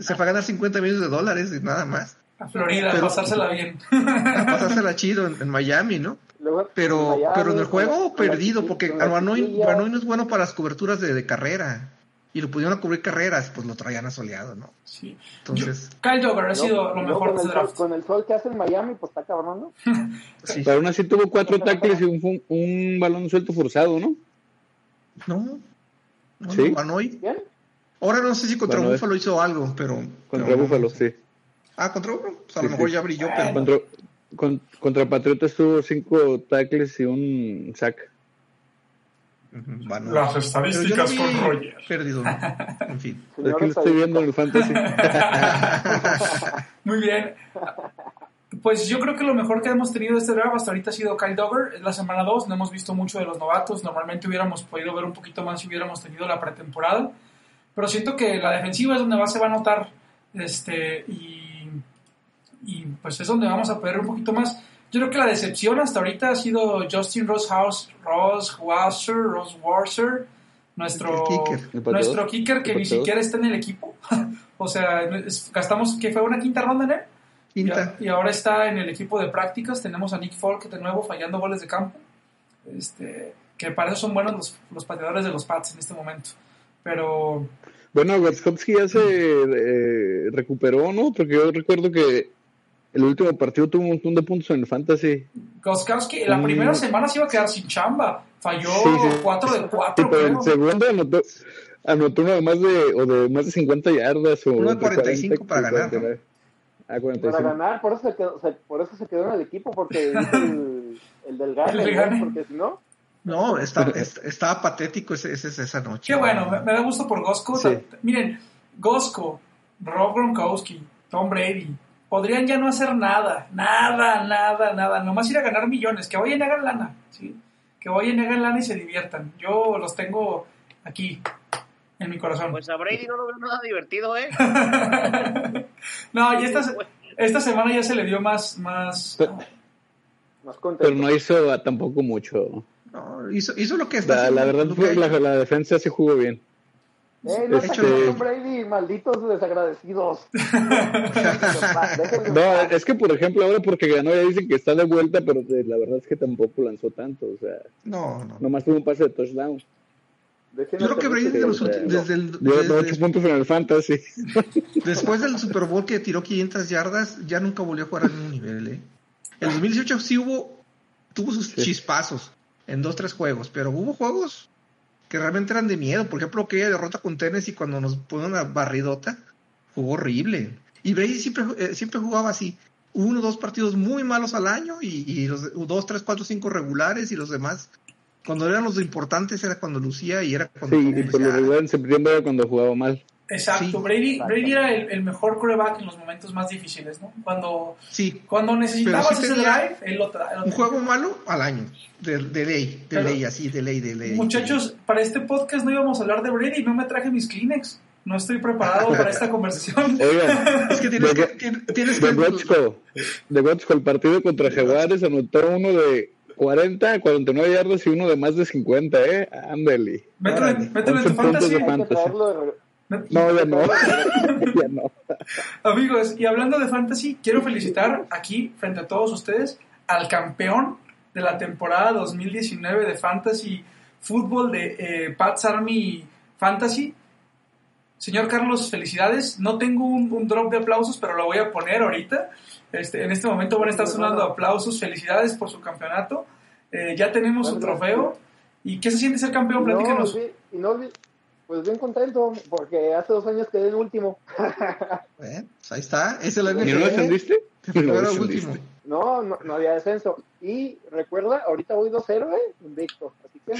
se fue a ganar 50 millones de dólares y nada más. A Florida, Pero- pasársela bien. A pasársela chido en, en Miami, ¿no? Luego, Pero, Miami, pero en el juego la- con la perdido, porque la Banoy, chiquilla. Banoy no es bueno para las coberturas de, de carrera. Y lo pudieron cubrir carreras, pues lo traían asoleado, ¿no? Sí. Entonces, Kyle Dogger ha No, sido lo mejor con el, sol, draft. con el sol que hace en Miami, pues está cabrón, ¿no? sí. Pero aún así tuvo cuatro tackles y un, un balón suelto forzado, ¿no? No. no, ¿Sí? no, Banoy. ¿Bien? Ahora no sé si contra Bueno, Buffalo hizo algo, pero. Contra pero no. Búfalo, sí. Ah, contra uno. Pues a Sí, lo mejor sí. ya brilló, pero Contra, con- contra Patriotas tuvo cinco tackles y un sack. Bueno. Las estadísticas con vi Roger. perdido. En fin. Es que lo estoy viendo en el fantasy. Muy bien. Pues yo creo que lo mejor que hemos tenido este draft hasta ahorita ha sido Kyle Dogger. Es la semana 2, no hemos visto mucho de los novatos. Normalmente hubiéramos podido ver un poquito más si hubiéramos tenido la pretemporada. Pero siento que la defensiva es donde más se va a notar. Este, y, y pues es donde vamos a poder un poquito más. Yo creo que la decepción hasta ahorita ha sido Justin Rosshaus, Ross Wasser, Ross Warser, nuestro kicker. Nuestro kicker que ni siquiera está en el equipo. o sea, gastamos que fue una quinta ronda en él. Quinta. Y, y ahora está en el equipo de prácticas. Tenemos a Nick Folk de nuevo fallando goles de campo. Este, que para eso son buenos los, los pateadores de los Pats en este momento. Pero Bueno, Goskowski ya se eh, recuperó, ¿no? Porque yo recuerdo que el último partido tuvo un montón de puntos en el fantasy. Goskowski, la Mm. primera semana se iba a quedar sin chamba. Falló Sí, sí. 4 de Sí, 4. pero el segundo anotó, anotó uno de más de, o de más de 50 yardas. O Uno de entre 45 para ganar, 49. Ah, 45. Para ganar, por eso se quedó, se- por eso se quedó en el equipo, porque el, el del gane, El del ¿no? gane. porque si no, No, está, est- estaba patético ese, ese- esa noche. Qué bueno, me, me da gusto por Gosco. Sí. Miren, Gosco, Rob Gronkowski, Tom Brady, podrían ya no hacer nada, nada, nada, nada, nomás ir a ganar millones, que vayan y hagan lana, ¿sí? que vayan y hagan lana y se diviertan. Yo los tengo aquí, en mi corazón. Pues a Brady no lo veo nada divertido, ¿eh? no, y esta, se- esta semana ya se le dio más, más, Pero- más contento. Pero no hizo tampoco mucho. No, hizo, hizo lo que está La, verdad fue la, la defensa sí jugó bien. Eh, no Este- a Brady, malditos desagradecidos. No, es que por ejemplo ahora porque ganó ya dicen que está de vuelta, pero eh, la verdad es que tampoco lanzó tanto, o sea, No, no. nomás tuvo un pase de touchdown. Yo creo que Brady de paz. los últimos- desde el, Dio desde- 8 puntos en el fantasy. después del Super Bowl que tiró 500 yardas, ya nunca volvió a jugar al mismo nivel. ¿eh? El 2018 sí hubo, tuvo sus Sí. chispazos en dos, tres juegos, pero hubo juegos que realmente eran de miedo. Por ejemplo, aquella derrota con Tennessee cuando nos ponen una barridota, jugó horrible. Y Brady siempre, eh, siempre jugaba así. Uno dos partidos muy malos al año y, y los dos, tres, cuatro, cinco regulares y los demás. Cuando eran los importantes era cuando lucía y era cuando... Sí, y mundo por lo decía, "Ah, regular en septiembre era cuando jugaba mal. Exacto, Sí. Brady, Brady era el, el mejor quarterback en los momentos más difíciles, ¿no? Cuando, Sí, cuando necesitabas sí ese drive, él lo trae. un juego malo al año, de, de ley, de Pero- ley, así, de ley, de ley. Muchachos, para este podcast no íbamos a hablar de Brady, no me traje mis Kleenex. No estoy preparado para esta conversación. Oigan, Es que tienes de, que, tien- tienes que de Gotzko, de el partido contra Jaguares anotó uno de 40, 49 yardas y uno de más de 50, ¿eh? Ándale. Mételo, en- tu 11 puntos fantasy. No, ya no. ya no. Amigos, y hablando de fantasy, quiero felicitar aquí, frente a todos ustedes, al campeón de la temporada 2019 de Fantasy Fútbol de eh, Pats Army Fantasy. Señor Carlos, felicidades. No tengo un, un drop de aplausos, pero lo voy a poner ahorita. Este, en este momento van a estar sonando aplausos. Felicidades por su campeonato. Eh, ya tenemos su trofeo. ¿Y qué se siente ser campeón? No, Platícanos. sí, y no olvi- pues bien contento, porque hace dos años quedé en último. Eh, pues ahí está, es ¿Y no NFL. descendiste? Que No descendiste. último. No, no, no había descenso. Y recuerda, ahorita voy 2-0, ¿eh? Invicto. Así que,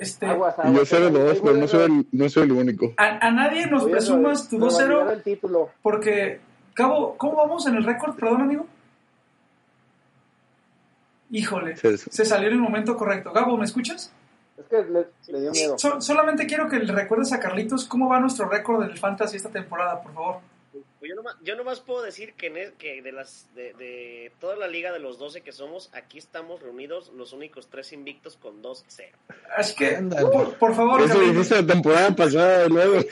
Este, aguas, Y aguas. yo 0-2, Ahí voy pero no a- soy, el, no soy el único. a, a nadie nos voy a presumas tu revalidar 2-0 el título. porque, Cabo, ¿cómo vamos en el récord? Perdón, amigo. Híjole, Sí, sí. se salió en el momento correcto. Gabo, ¿me escuchas? Es que le, le dio miedo. So- solamente quiero que le recuerdes a Carlitos cómo va nuestro récord del Fantasy esta temporada, por favor. Pues yo, nomás, yo nomás puedo decir que, en e- que de las de, de toda la liga de los 12 que somos, aquí estamos reunidos los únicos tres invictos con 2-0. Así que, por, por favor, Eso Carlitos, dijiste la temporada pasada, luego.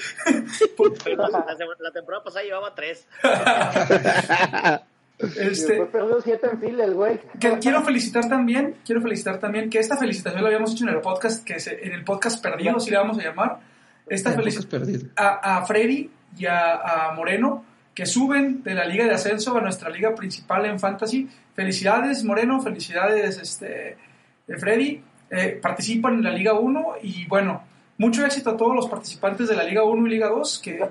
La, sema- la temporada pasada llevaba 3. Este, después perdió 7 en fila el güey. que- quiero felicitar también, quiero felicitar también que esta felicitación la habíamos hecho en el podcast, que se- en el podcast perdido, si le vamos a llamar. Esta El felicitación a, a Freddy y a, a Moreno, que suben de la liga de ascenso a nuestra liga principal en Fantasy. Felicidades, Moreno, felicidades, este, de Freddy. Eh, participan en la Liga 1 y bueno, mucho éxito a todos los participantes de la Liga 1 y Liga 2, que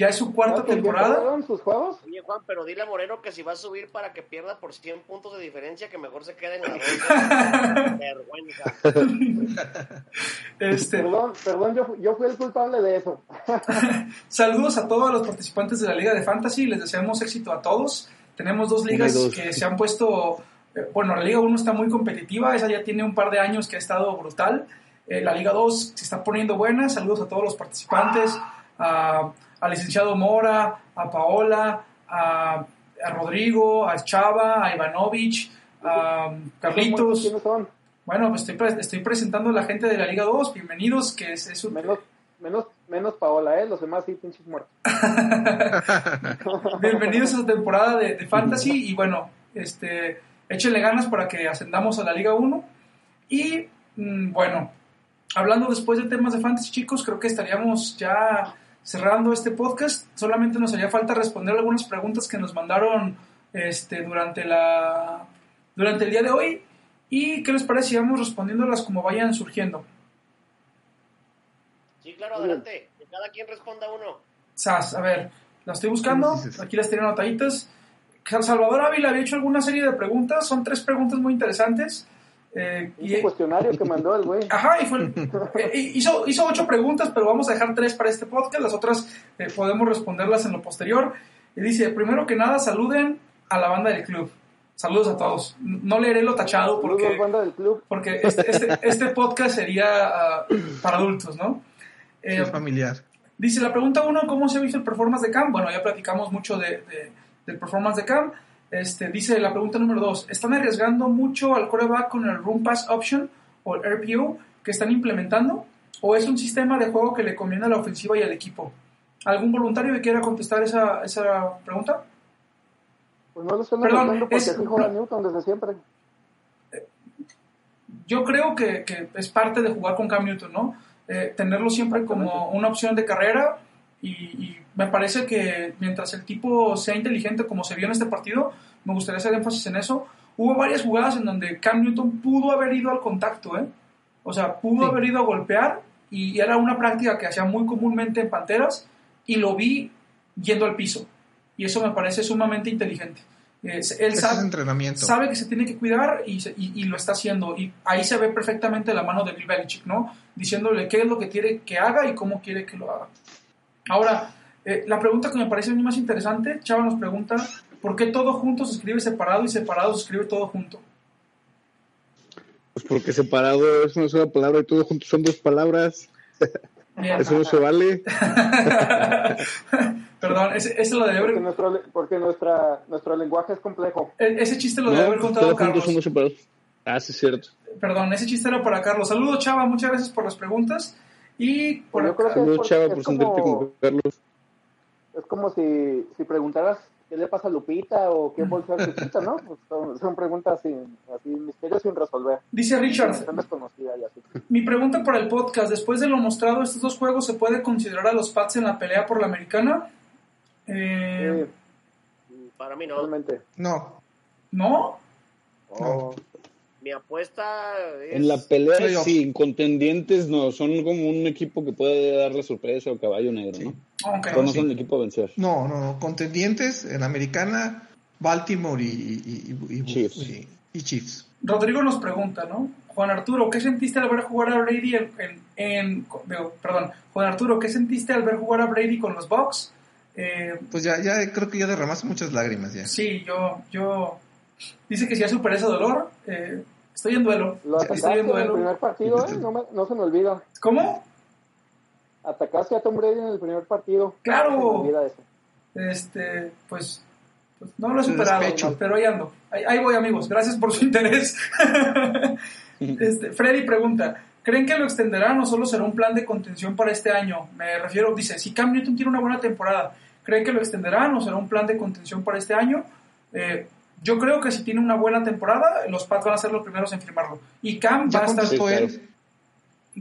Ya es su cuarta ¿Sabes con quién temporada. sus juegos? Oye, Juan, pero dile a Moreno que si va a subir para que pierda por 100 puntos de diferencia, que mejor se quede en la ronda. Vergüenza. Este, Perdón, perdón, yo, yo fui el culpable de eso. Saludos a todos los participantes de la Liga de Fantasy, les deseamos éxito a todos. Tenemos dos ligas dos. que se han puesto, eh, bueno, la Liga 1 está muy competitiva, esa ya tiene un par de años que ha estado brutal. Eh, la Liga 2 se está poniendo buena, saludos a todos los participantes, a- al licenciado Mora, a Paola, a, a Rodrigo, a Chava, a Ivanovich, a Carlitos. ¿Quiénes son? Bueno, pues estoy, estoy presentando a la gente de la Liga 2, bienvenidos, que es, es un- Menos, menos, menos Paola, ¿eh? Los demás sí, pinches muertos. Bienvenidos a esta temporada de, de Fantasy y bueno, este, échenle ganas para que ascendamos a la Liga 1. Y mm, bueno, hablando después de temas de Fantasy, chicos, creo que estaríamos ya cerrando este podcast. Solamente nos haría falta responder algunas preguntas que nos mandaron este, durante, la, durante el día de hoy. ¿Y qué les parece si vamos respondiéndolas como vayan surgiendo? Sí, claro, adelante. Que cada quien responda uno. Sas, a ver, la estoy buscando, aquí las tenía anotaditas. Salvador Ávila había hecho alguna serie de preguntas, son tres preguntas muy interesantes. Eh, y, Un cuestionario que mandó el güey. ajá, y fue, eh, hizo, hizo ocho preguntas, pero vamos a dejar tres para este podcast, las otras eh, podemos responderlas en lo posterior. Y dice, primero que nada, saluden a la banda del club. Saludos a todos. No leeré lo tachado Saludos, porque banda del club. porque este, este, este podcast sería ah, para adultos, ¿no? Sí, Eh, es familiar. Dice la pregunta uno, ¿cómo se ha visto el performance de Cam? Bueno, ya platicamos mucho de, de- del performance de Cam. Este, dice la pregunta número dos, ¿están arriesgando mucho al coreback con el Run Pass Option o el RPO que están implementando? ¿O es un sistema de juego que le conviene a la ofensiva y al equipo? ¿Algún voluntario que quiera contestar esa, esa pregunta? Pues no lo están Perdón, porque es- juega Newton desde siempre. Yo creo que, que es parte de jugar con Cam Newton, ¿no? Eh, tenerlo siempre como una opción de carrera y, y me parece que mientras el tipo sea inteligente como se vio en este partido, me gustaría hacer énfasis en eso. Hubo varias jugadas en donde Cam Newton pudo haber ido al contacto, ¿eh? O sea, pudo Sí. haber ido a golpear y era una práctica que hacía muy comúnmente en Panteras y lo vi yendo al piso. Y eso me parece sumamente inteligente. Él sabe, entrenamiento. sabe que se tiene que cuidar y, se- y- y lo está haciendo. Y ahí se ve perfectamente la mano de Bill Belichick, ¿no? Diciéndole qué es lo que quiere que haga y cómo quiere que lo haga. Ahora, eh, la pregunta que me parece a mí más interesante, Chava nos pregunta, ¿por qué todo junto se escribe separado y separado se escribe todo junto? Pues porque separado es una sola palabra y todo juntos son dos palabras. Bien. Eso no se vale. Perdón, ese, ese lo debe Porque, haber, nuestro, porque nuestra, nuestro lenguaje es complejo. e- ese chiste lo debe haber No, contado todos Carlos. juntos somos separados. Ah, sí, es cierto. Perdón, ese chiste era para Carlos. Saludos, Chava, muchas gracias por las preguntas. Y por Yo creo que es porque es por sentirte como- con Carlos. Es como si, si preguntaras qué le pasa a Lupita o qué bolsa a Lupita, ¿no? Pues son, son preguntas sin, así, misterios sin resolver. dice Richard, así. Mi pregunta para el podcast, después de lo mostrado estos dos juegos, ¿se puede considerar a los Pats en la pelea por la americana? Eh, Sí, Para mí no. realmente. No, ¿No? Oh, Mi apuesta es... En la pelea, sí, contendientes no, son como un equipo que puede darle sorpresa o caballo negro, ¿no? Ok. Pero no son el equipo a vencer. no, no, no. Contendientes en la americana, Baltimore y, y, y- y- Chiefs. y- y Chiefs. Rodrigo nos pregunta, ¿no? Juan Arturo, ¿qué sentiste al ver jugar a Brady en... en- en- digo, perdón, Juan Arturo, ¿qué sentiste al ver jugar a Brady con los Bucks? Eh, Pues ya, ya creo que ya derramaste muchas lágrimas ya. sí, yo, yo... Dice que si ya superé ese dolor, eh, estoy en duelo. Lo Estoy atacaste en en el duelo. primer partido, ¿eh? No, me- no se me olvida. ¿Cómo? Atacaste a Tom Brady en el primer partido. Claro. No se me olvida eso. Este, pues, pues no lo he Su superado, pero ahí ando. Ahí, ahí voy, amigos. Gracias por su interés. este, Freddy pregunta, ¿creen que lo extenderán o solo será un plan de contención para este año? Me refiero, dice, si Cam Newton tiene una buena temporada, ¿creen que lo extenderán o será un plan de contención para este año? Eh, yo creo que si tiene una buena temporada, los Pats van a ser los primeros en firmarlo. Y Cam va a estar... contestó Sí, claro. él.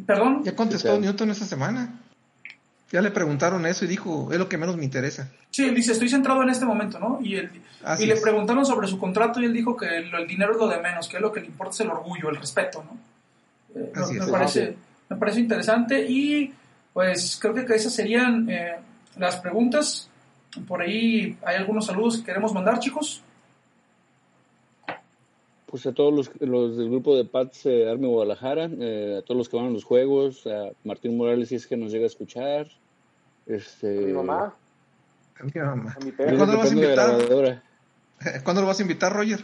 Perdón. Ya contestó Sí. Newton esta semana. Ya le preguntaron eso y dijo, es lo que menos me interesa. Sí, él dice, estoy centrado en este momento, ¿no? Y, él, y le es. preguntaron sobre su contrato y él dijo que el dinero es lo de menos, que lo que le importa es el orgullo, el respeto, ¿no? Eh, Así me, es. me parece, me parece interesante y pues creo que esas serían eh, las preguntas. Por ahí hay algunos saludos que queremos mandar, chicos. Pues a todos los, los del grupo de Pats eh, Army Guadalajara, eh, a todos los que van a los juegos, a Martín Morales si es que nos llega a escuchar. Este, A mi mamá, A mi mamá. a mi perro. ¿Cuándo lo vas a invitar? grabadora. ¿Cuándo lo vas a invitar, Roger?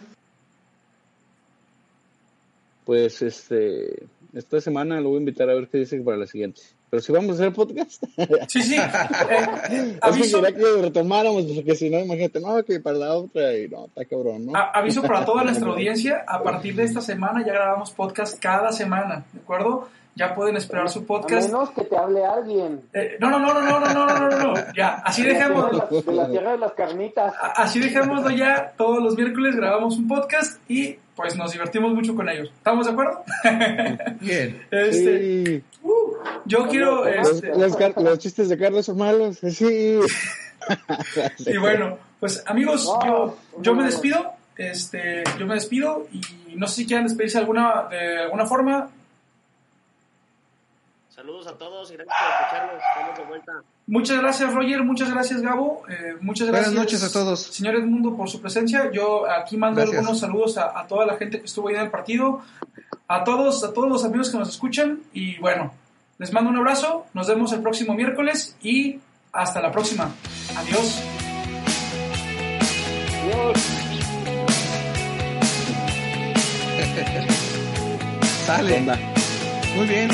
Pues este, esta semana lo voy a invitar a ver qué dice para la siguiente. Pero si vamos a hacer podcast, Sí, sí. Eh, aviso, quería que lo retomáramos, porque si no, imagínate, no, que para la otra, y no, está cabrón, ¿no? a- aviso para toda nuestra audiencia. A partir de esta semana ya grabamos podcast cada semana, ¿de acuerdo? Ya pueden esperar su A podcast. menos que te hable alguien. Eh, no, no, no, no, no, no, no, no, no, no. Ya, así de, dejémoslo. las, de la tierra de las carnitas. A- Así dejémoslo ya. Todos los miércoles grabamos un podcast y pues nos divertimos mucho con ellos. ¿Estamos de acuerdo? Bien. Este, Sí. uh, yo quiero. Los, Este, los chistes de Carlos son malos, sí. y bueno, pues amigos, yo, yo me despido. Este, yo me despido y no sé si quieran despedirse de alguna, de alguna forma. Saludos a todos y gracias por escucharnos. Estamos de vuelta. Muchas gracias, Roger. Muchas gracias, Gabo. eh, muchas Buenas gracias. noches a todos. Señor Edmundo, por su presencia. Yo aquí mando Gracias. algunos saludos a, a toda la gente que estuvo ahí en el partido. A todos, a todos los amigos que nos escuchan. Y bueno, les mando un abrazo. Nos vemos el próximo miércoles y hasta la próxima. Adiós. Sale. Muy bien.